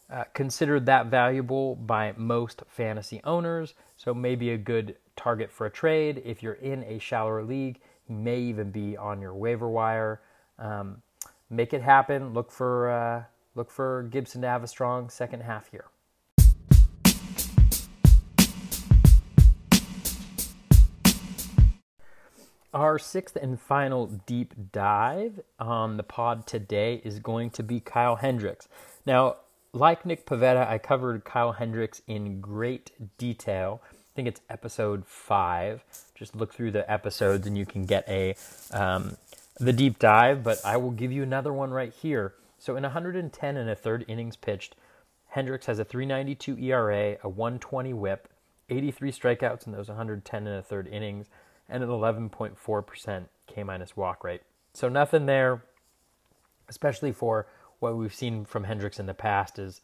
uh, considered that valuable by most fantasy owners, so maybe a good target for a trade if you're in a shallower league. He may even be on your waiver wire. Um, make it happen. Look for uh, look for Gibson to have a strong second half here. Our sixth and final deep dive on the pod today is going to be Kyle Hendricks. Now, like Nick Pivetta, I covered Kyle Hendricks in great detail. I think it's episode five. Just look through the episodes and you can get a um, the deep dive. But I will give you another one right here. So in 110 and a third innings pitched, Hendricks has a 3.92 ERA, a 120 WHIP, 83 strikeouts in those 110 and a third innings and an 11.4% K minus walk rate. So nothing there, especially for what we've seen from Hendricks in the past is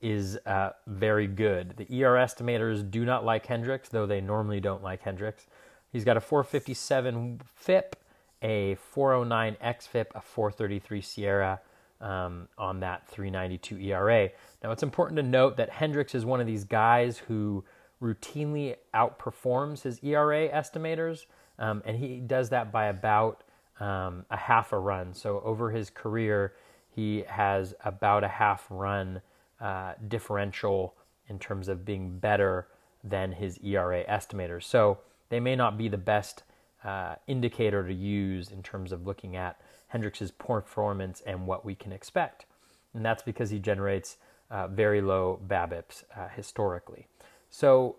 is uh, very good. The ER estimators do not like Hendricks, though they normally don't like Hendricks. He's got a 457 FIP, a 409 XFIP, a 433 SIERA um, on that 392 ERA. Now it's important to note that Hendricks is one of these guys who routinely outperforms his ERA estimators, um, and he does that by about um, a half a run. So over his career, he has about a half run uh, differential in terms of being better than his ERA estimators. So they may not be the best uh, indicator to use in terms of looking at Hendricks's performance and what we can expect. And that's because he generates uh, very low BABIPs uh, historically. So,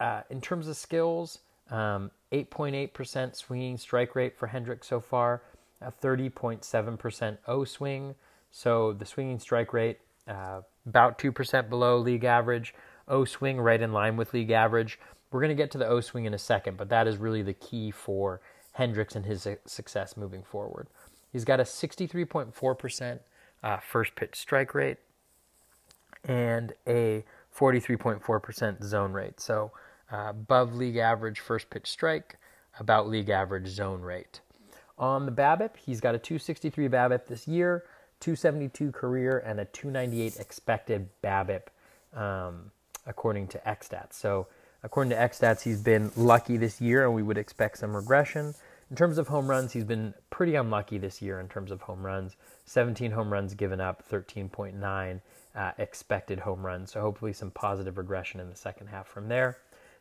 uh, in terms of skills, um, 8.8% swinging strike rate for Hendricks so far, a 30.7% O swing. So, the swinging strike rate uh, about 2% below league average. O swing right in line with league average. We're going to get to the O swing in a second, but that is really the key for Hendricks and his success moving forward. He's got a 63.4% uh, first pitch strike rate and a 43.4% zone rate. So uh, above league average first pitch strike, about league average zone rate. On the BABIP, he's got a 263 BABIP this year, 272 career, and a 298 expected BABIP, um, according to XStats. So, according to XStats, he's been lucky this year, and we would expect some regression. In terms of home runs, he's been pretty unlucky this year in terms of home runs. 17 home runs given up, 13.9 uh, expected home runs. So hopefully some positive regression in the second half from there.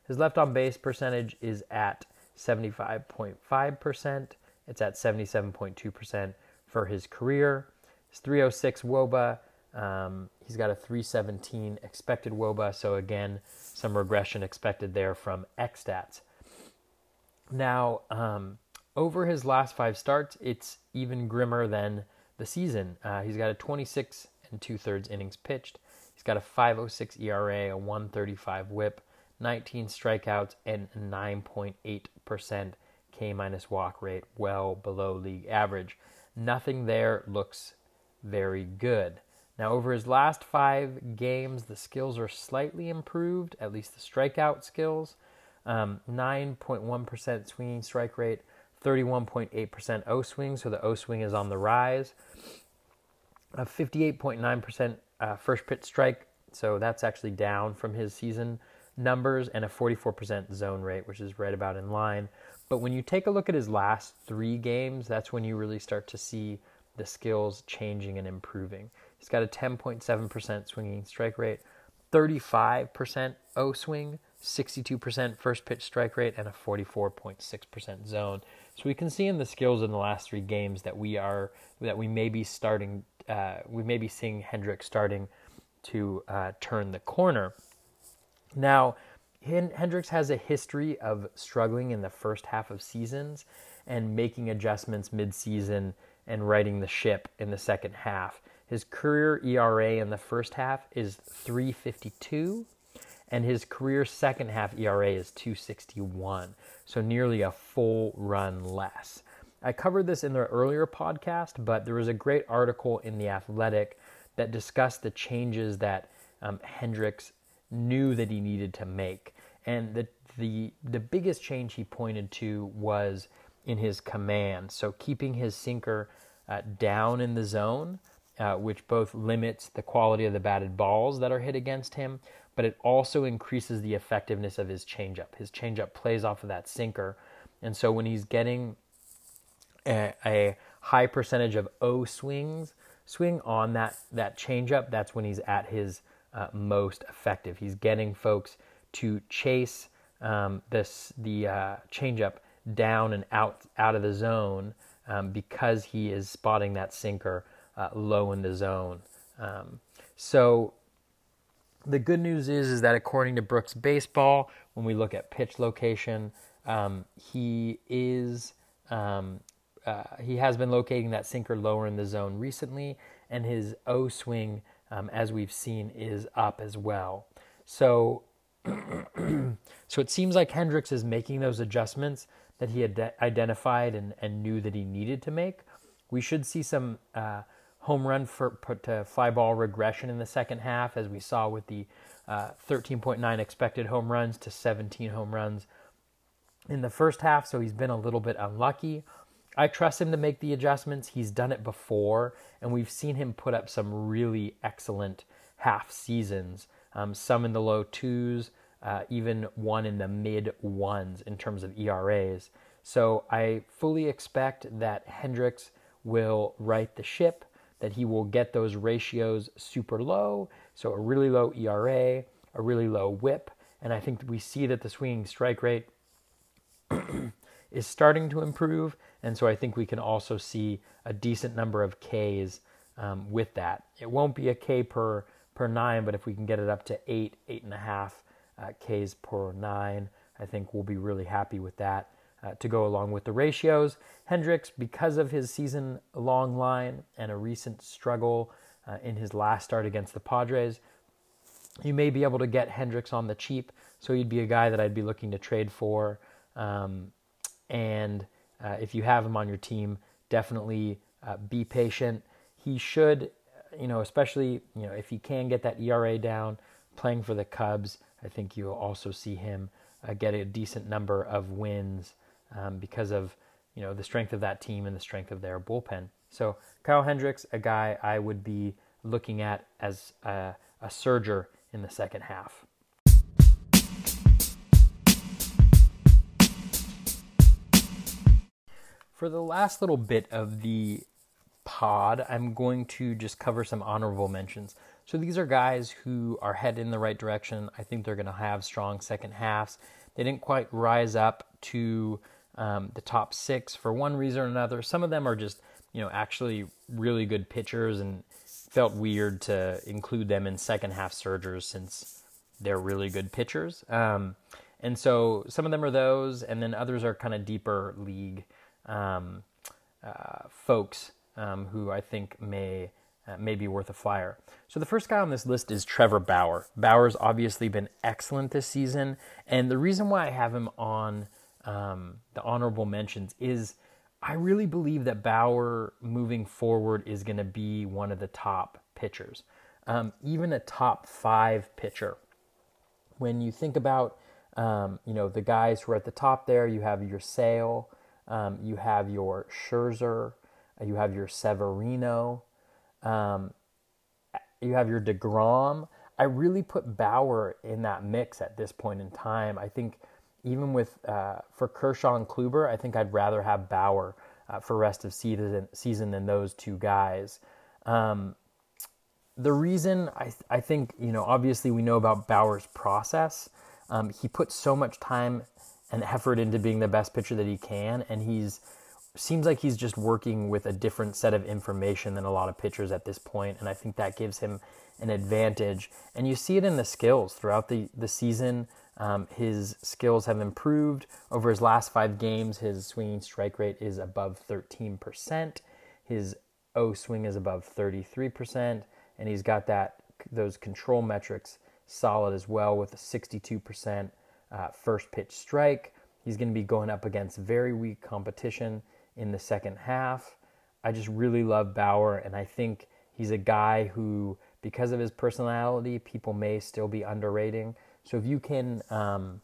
His left on base percentage is at 75.5%. It's at 77.2% for his career. His 306 WOBA. Um, he's got a 317 expected WOBA. So again, some regression expected there from XStats. Now, um, over his last five starts, it's even grimmer than the season. Uh, he's got a 26 and two thirds innings pitched. He's got a 506 ERA, a 135 whip, 19 strikeouts, and 9.8% K minus walk rate, well below league average. Nothing there looks very good. Now, over his last five games, the skills are slightly improved, at least the strikeout skills. Um, 9.1% swinging strike rate, 31.8% O swing, so the O swing is on the rise a 58.9% uh, first pitch strike, so that's actually down from his season numbers, and a 44% zone rate, which is right about in line. But when you take a look at his last three games, that's when you really start to see the skills changing and improving. He's got a 10.7% swinging strike rate, 35% O swing, 62% first pitch strike rate, and a 44.6% zone. So we can see in the skills in the last three games that we are that we may be starting uh, we may be seeing Hendricks starting to uh, turn the corner. Now, Hendricks has a history of struggling in the first half of seasons and making adjustments mid-season and righting the ship in the second half. His career ERA in the first half is 352, and his career second half ERA is 261, so nearly a full run less. I covered this in the earlier podcast, but there was a great article in The Athletic that discussed the changes that um, Hendricks knew that he needed to make. And the, the, the biggest change he pointed to was in his command. So keeping his sinker uh, down in the zone, uh, which both limits the quality of the batted balls that are hit against him, but it also increases the effectiveness of his changeup. His changeup plays off of that sinker. And so when he's getting a, a high percentage of O swings, swing on that, that changeup, that's when he's at his uh, most effective. He's getting folks to chase um, this the uh, changeup down and out out of the zone um, because he is spotting that sinker uh, low in the zone. Um, so the good news is is that according to Brooks Baseball, when we look at pitch location, um, he is um, uh, he has been locating that sinker lower in the zone recently, and his O swing, um, as we've seen, is up as well. So so it seems like Hendricks is making those adjustments that he had identified and, and knew that he needed to make. We should see some uh, home run for to fly ball regression in the second half, as we saw with the uh, 13.9 expected home runs to 17 home runs in the first half. So he's been a little bit unlucky. I trust him to make the adjustments. He's done it before, and we've seen him put up some really excellent half seasons um, some in the low twos, uh, even one in the mid ones in terms of ERAs. So I fully expect that Hendricks will right the ship, that he will get those ratios super low. So a really low ERA, a really low whip. And I think we see that the swinging strike rate is starting to improve. And so I think we can also see a decent number of Ks um, with that. It won't be a K per per nine, but if we can get it up to eight, eight and a half uh, Ks per nine, I think we'll be really happy with that uh, to go along with the ratios. Hendricks, because of his season long line and a recent struggle uh, in his last start against the Padres, you may be able to get Hendricks on the cheap. So he'd be a guy that I'd be looking to trade for. Um, and uh, if you have him on your team, definitely uh, be patient. He should you know, especially you know if he can get that ERA down, playing for the Cubs, I think you'll also see him uh, get a decent number of wins um, because of you know the strength of that team and the strength of their bullpen. So Kyle Hendricks, a guy I would be looking at as a, a surger in the second half. For the last little bit of the pod, I'm going to just cover some honorable mentions. So these are guys who are headed in the right direction. I think they're going to have strong second halves. They didn't quite rise up to um, the top six for one reason or another. Some of them are just, you know, actually really good pitchers and felt weird to include them in second half surgers since they're really good pitchers. Um, and so some of them are those, and then others are kind of deeper league um, uh, folks um, who I think may uh, may be worth a flyer. So the first guy on this list is Trevor Bauer. Bauer's obviously been excellent this season, and the reason why I have him on um, the honorable mentions is I really believe that Bauer moving forward is going to be one of the top pitchers, um, even a top five pitcher. When you think about um, you know the guys who are at the top there, you have your Sale, um, you have your Scherzer, you have your Severino. Um, you have your DeGrom. I really put Bauer in that mix at this point in time. I think even with uh, for Kershaw and Kluber, I think I'd rather have Bauer uh, for rest of season season than those two guys. Um, the reason I I think you know obviously we know about Bauer's process. Um, he puts so much time and effort into being the best pitcher that he can, and he's seems like he's just working with a different set of information than a lot of pitchers at this point, and I think that gives him an advantage. And you see it in the skills throughout the the season. Um, his skills have improved over his last five games. His swinging strike rate is above 13%. His O swing is above 33%, and he's got that those control metrics solid as well with a 62% uh, first pitch strike. He's going to be going up against very weak competition in the second half. I just really love Bauer, and I think he's a guy who, because of his personality, people may still be underrating. So if you can, um,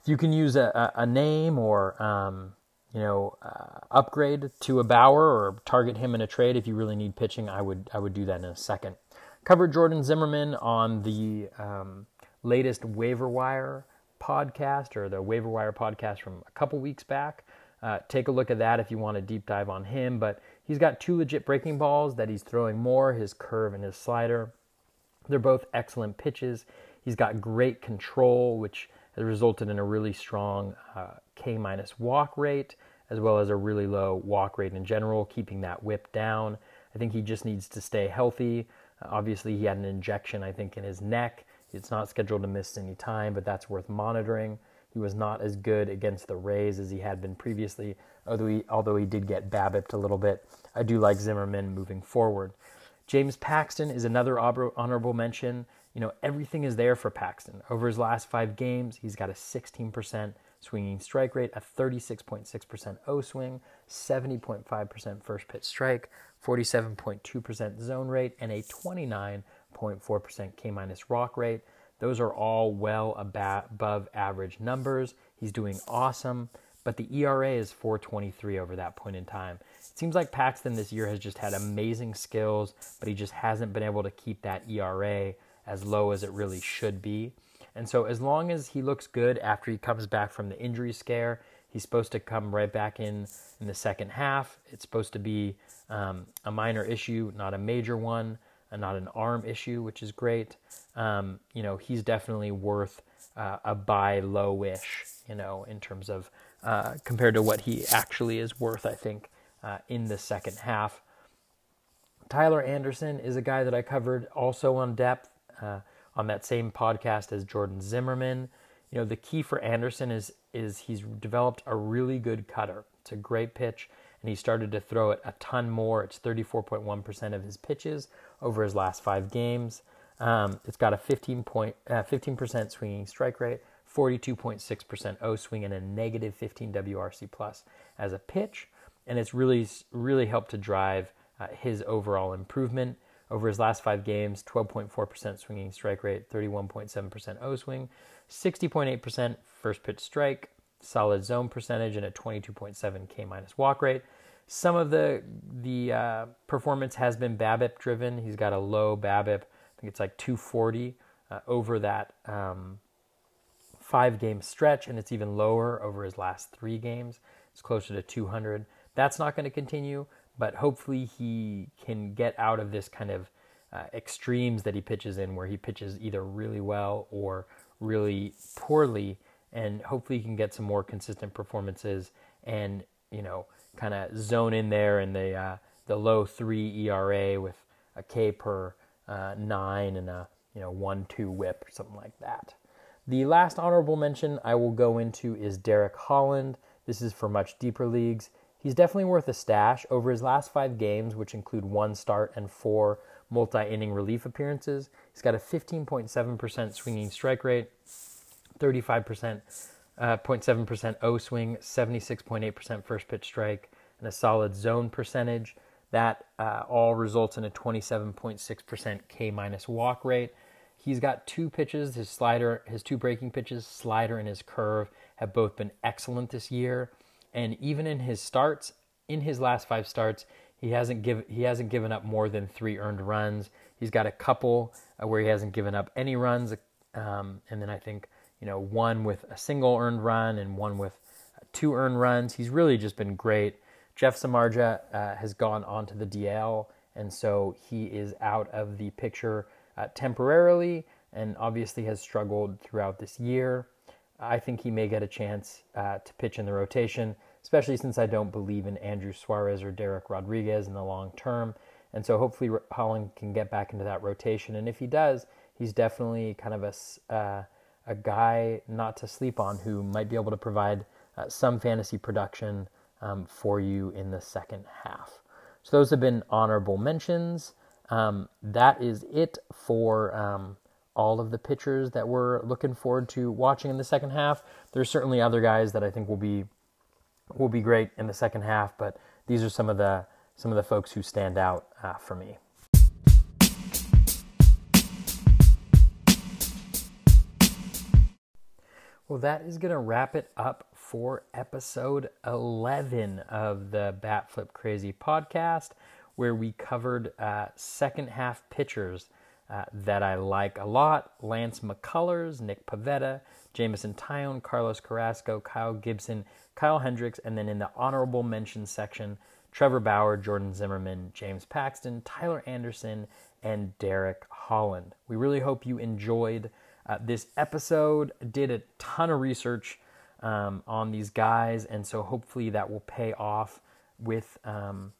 if you can use a, a name or um, you know uh, upgrade to a Bauer or target him in a trade if you really need pitching, I would I would do that in a second. Covered Jordan Zimmermann on the um, latest waiver wire podcast or the waiver wire podcast from a couple weeks back. Uh, take a look at that if you want a deep dive on him. But he's got two legit breaking balls that he's throwing more his curve and his slider. They're both excellent pitches. He's got great control, which has resulted in a really strong uh, K minus walk rate, as well as a really low walk rate in general, keeping that WHIP down. I think he just needs to stay healthy. Uh, obviously, he had an injection, I think, in his neck. It's not scheduled to miss any time, but that's worth monitoring. He was not as good against the Rays as he had been previously, although he, although he did get BABIPed a little bit. I do like Zimmermann moving forward. James Paxton is another honorable mention. You know, everything is there for Paxton. Over his last five games, he's got a 16% swinging strike rate, a 36.6% O swing, 70.5% first pitch strike, 47.2% zone rate, and a 29.4% K minus walk rate. Those are all well above average numbers. He's doing awesome, but the ERA is 423 over that point in time. It seems like Paxton this year has just had amazing skills, but he just hasn't been able to keep that ERA as low as it really should be. And so, as long as he looks good after he comes back from the injury scare, he's supposed to come right back in in the second half. It's supposed to be um, a minor issue, not a major one, and not an arm issue, which is great. Um, you know, he's definitely worth uh, a buy low-ish, you know, in terms of uh, compared to what he actually is worth. I think uh, in the second half. Tyler Anderson is a guy that I covered also on depth. Uh, on that same podcast as Jordan Zimmermann. You know, the key for Anderson is is he's developed a really good cutter. It's a great pitch, and he started to throw it a ton more. It's 34.1% of his pitches over his last five games. Um, it's got a 15 point, uh, 15% swinging strike rate, 42.6% O swing, and a negative 15 WRC plus as a pitch. And it's really, really helped to drive uh, his overall improvement. Over his last five games, 12.4% swinging strike rate, 31.7% O swing, 60.8% first pitch strike, solid zone percentage, and a 22.7 K minus walk rate. Some of the the uh, performance has been BABIP driven. He's got a low BABIP. I think it's like 240 uh, over that um, five game stretch, and it's even lower over his last three games. It's closer to 200. That's not going to continue but hopefully he can get out of this kind of uh, extremes that he pitches in, where he pitches either really well or really poorly, and hopefully you can get some more consistent performances and you know kind of zone in there in the uh, the low three ERA with a K per uh, nine and a you know one two WHIP or something like that. The last honorable mention I will go into is Derek Holland. This is for much deeper leagues. He's definitely worth a stash. Over his last five games, which include one start and four multi inning relief appearances, he's got a 15.7% swinging strike rate, 35%. Uh, 0.7% O swing, 76.8% first pitch strike, and a solid zone percentage. That uh, all results in a 27.6% K minus walk rate. He's got two pitches. His slider, his two breaking pitches, slider and his curve, have both been excellent this year. And even in his starts, in his last five starts, he hasn't give he hasn't given up more than three earned runs. He's got a couple uh, where he hasn't given up any runs, um, and then I think you know one with a single earned run and one with two earned runs. He's really just been great. Jeff Samardzija uh, has gone on to the DL, and so he is out of the picture uh, temporarily, and obviously has struggled throughout this year. I think he may get a chance uh, to pitch in the rotation, especially since I don't believe in Andrew Suarez or Dereck Rodriguez in the long term. And so hopefully Holland can get back into that rotation. And if he does, he's definitely kind of a, uh, a guy not to sleep on who might be able to provide uh, some fantasy production um, for you in the second half. So those have been honorable mentions. Um, that is it for um, all of the pitchers that we're looking forward to watching in the second half. There's certainly other guys that I think will be will be great in the second half, but these are some of the some of the folks who stand out uh, for me. Well, that is going to wrap it up for episode 11 of the Bat Flip Crazy podcast, where we covered uh, second half pitchers uh, that I like a lot Lance McCullers, Nick Pivetta, Jameson Taillon, Carlos Carrasco, Kyle Gibson, Kyle Hendricks, and then in the honorable mention section, Trevor Bauer, Jordan Zimmermann, James Paxton, Tyler Anderson, and Derek Holland. We really hope you enjoyed uh, this episode. Did a ton of research um, on these guys, and so hopefully that will pay off with um,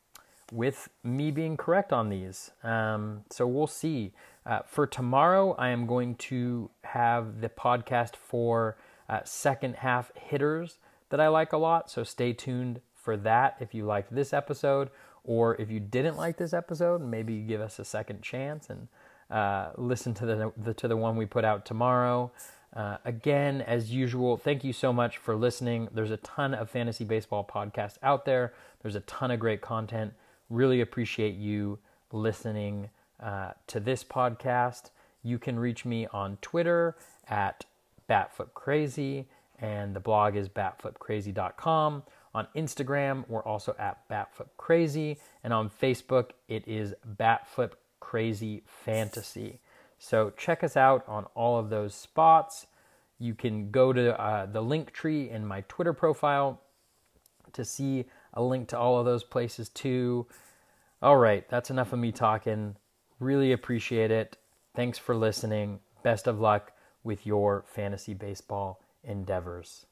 with me being correct on these. Um, so we'll see. Uh, for tomorrow, I am going to have the podcast for uh, second half hitters that I like a lot. So stay tuned for that if you liked this episode, or if you didn't like this episode, maybe give us a second chance and uh, listen to the, the, to the one we put out tomorrow. Uh, again, as usual, thank you so much for listening. There's a ton of fantasy baseball podcasts out there. There's a ton of great content. Really appreciate you listening uh, to this podcast. You can reach me on Twitter at BatFlipCrazy, and the blog is batflipcrazy.com. On Instagram, we're also at BatFlipCrazy, and on Facebook, it is Batflip Crazy Fantasy. So check us out on all of those spots. You can go to uh, the Linktree in my Twitter profile to see a link to all of those places too. All right, that's enough of me talking. Really appreciate it. Thanks for listening. Best of luck with your fantasy baseball endeavors.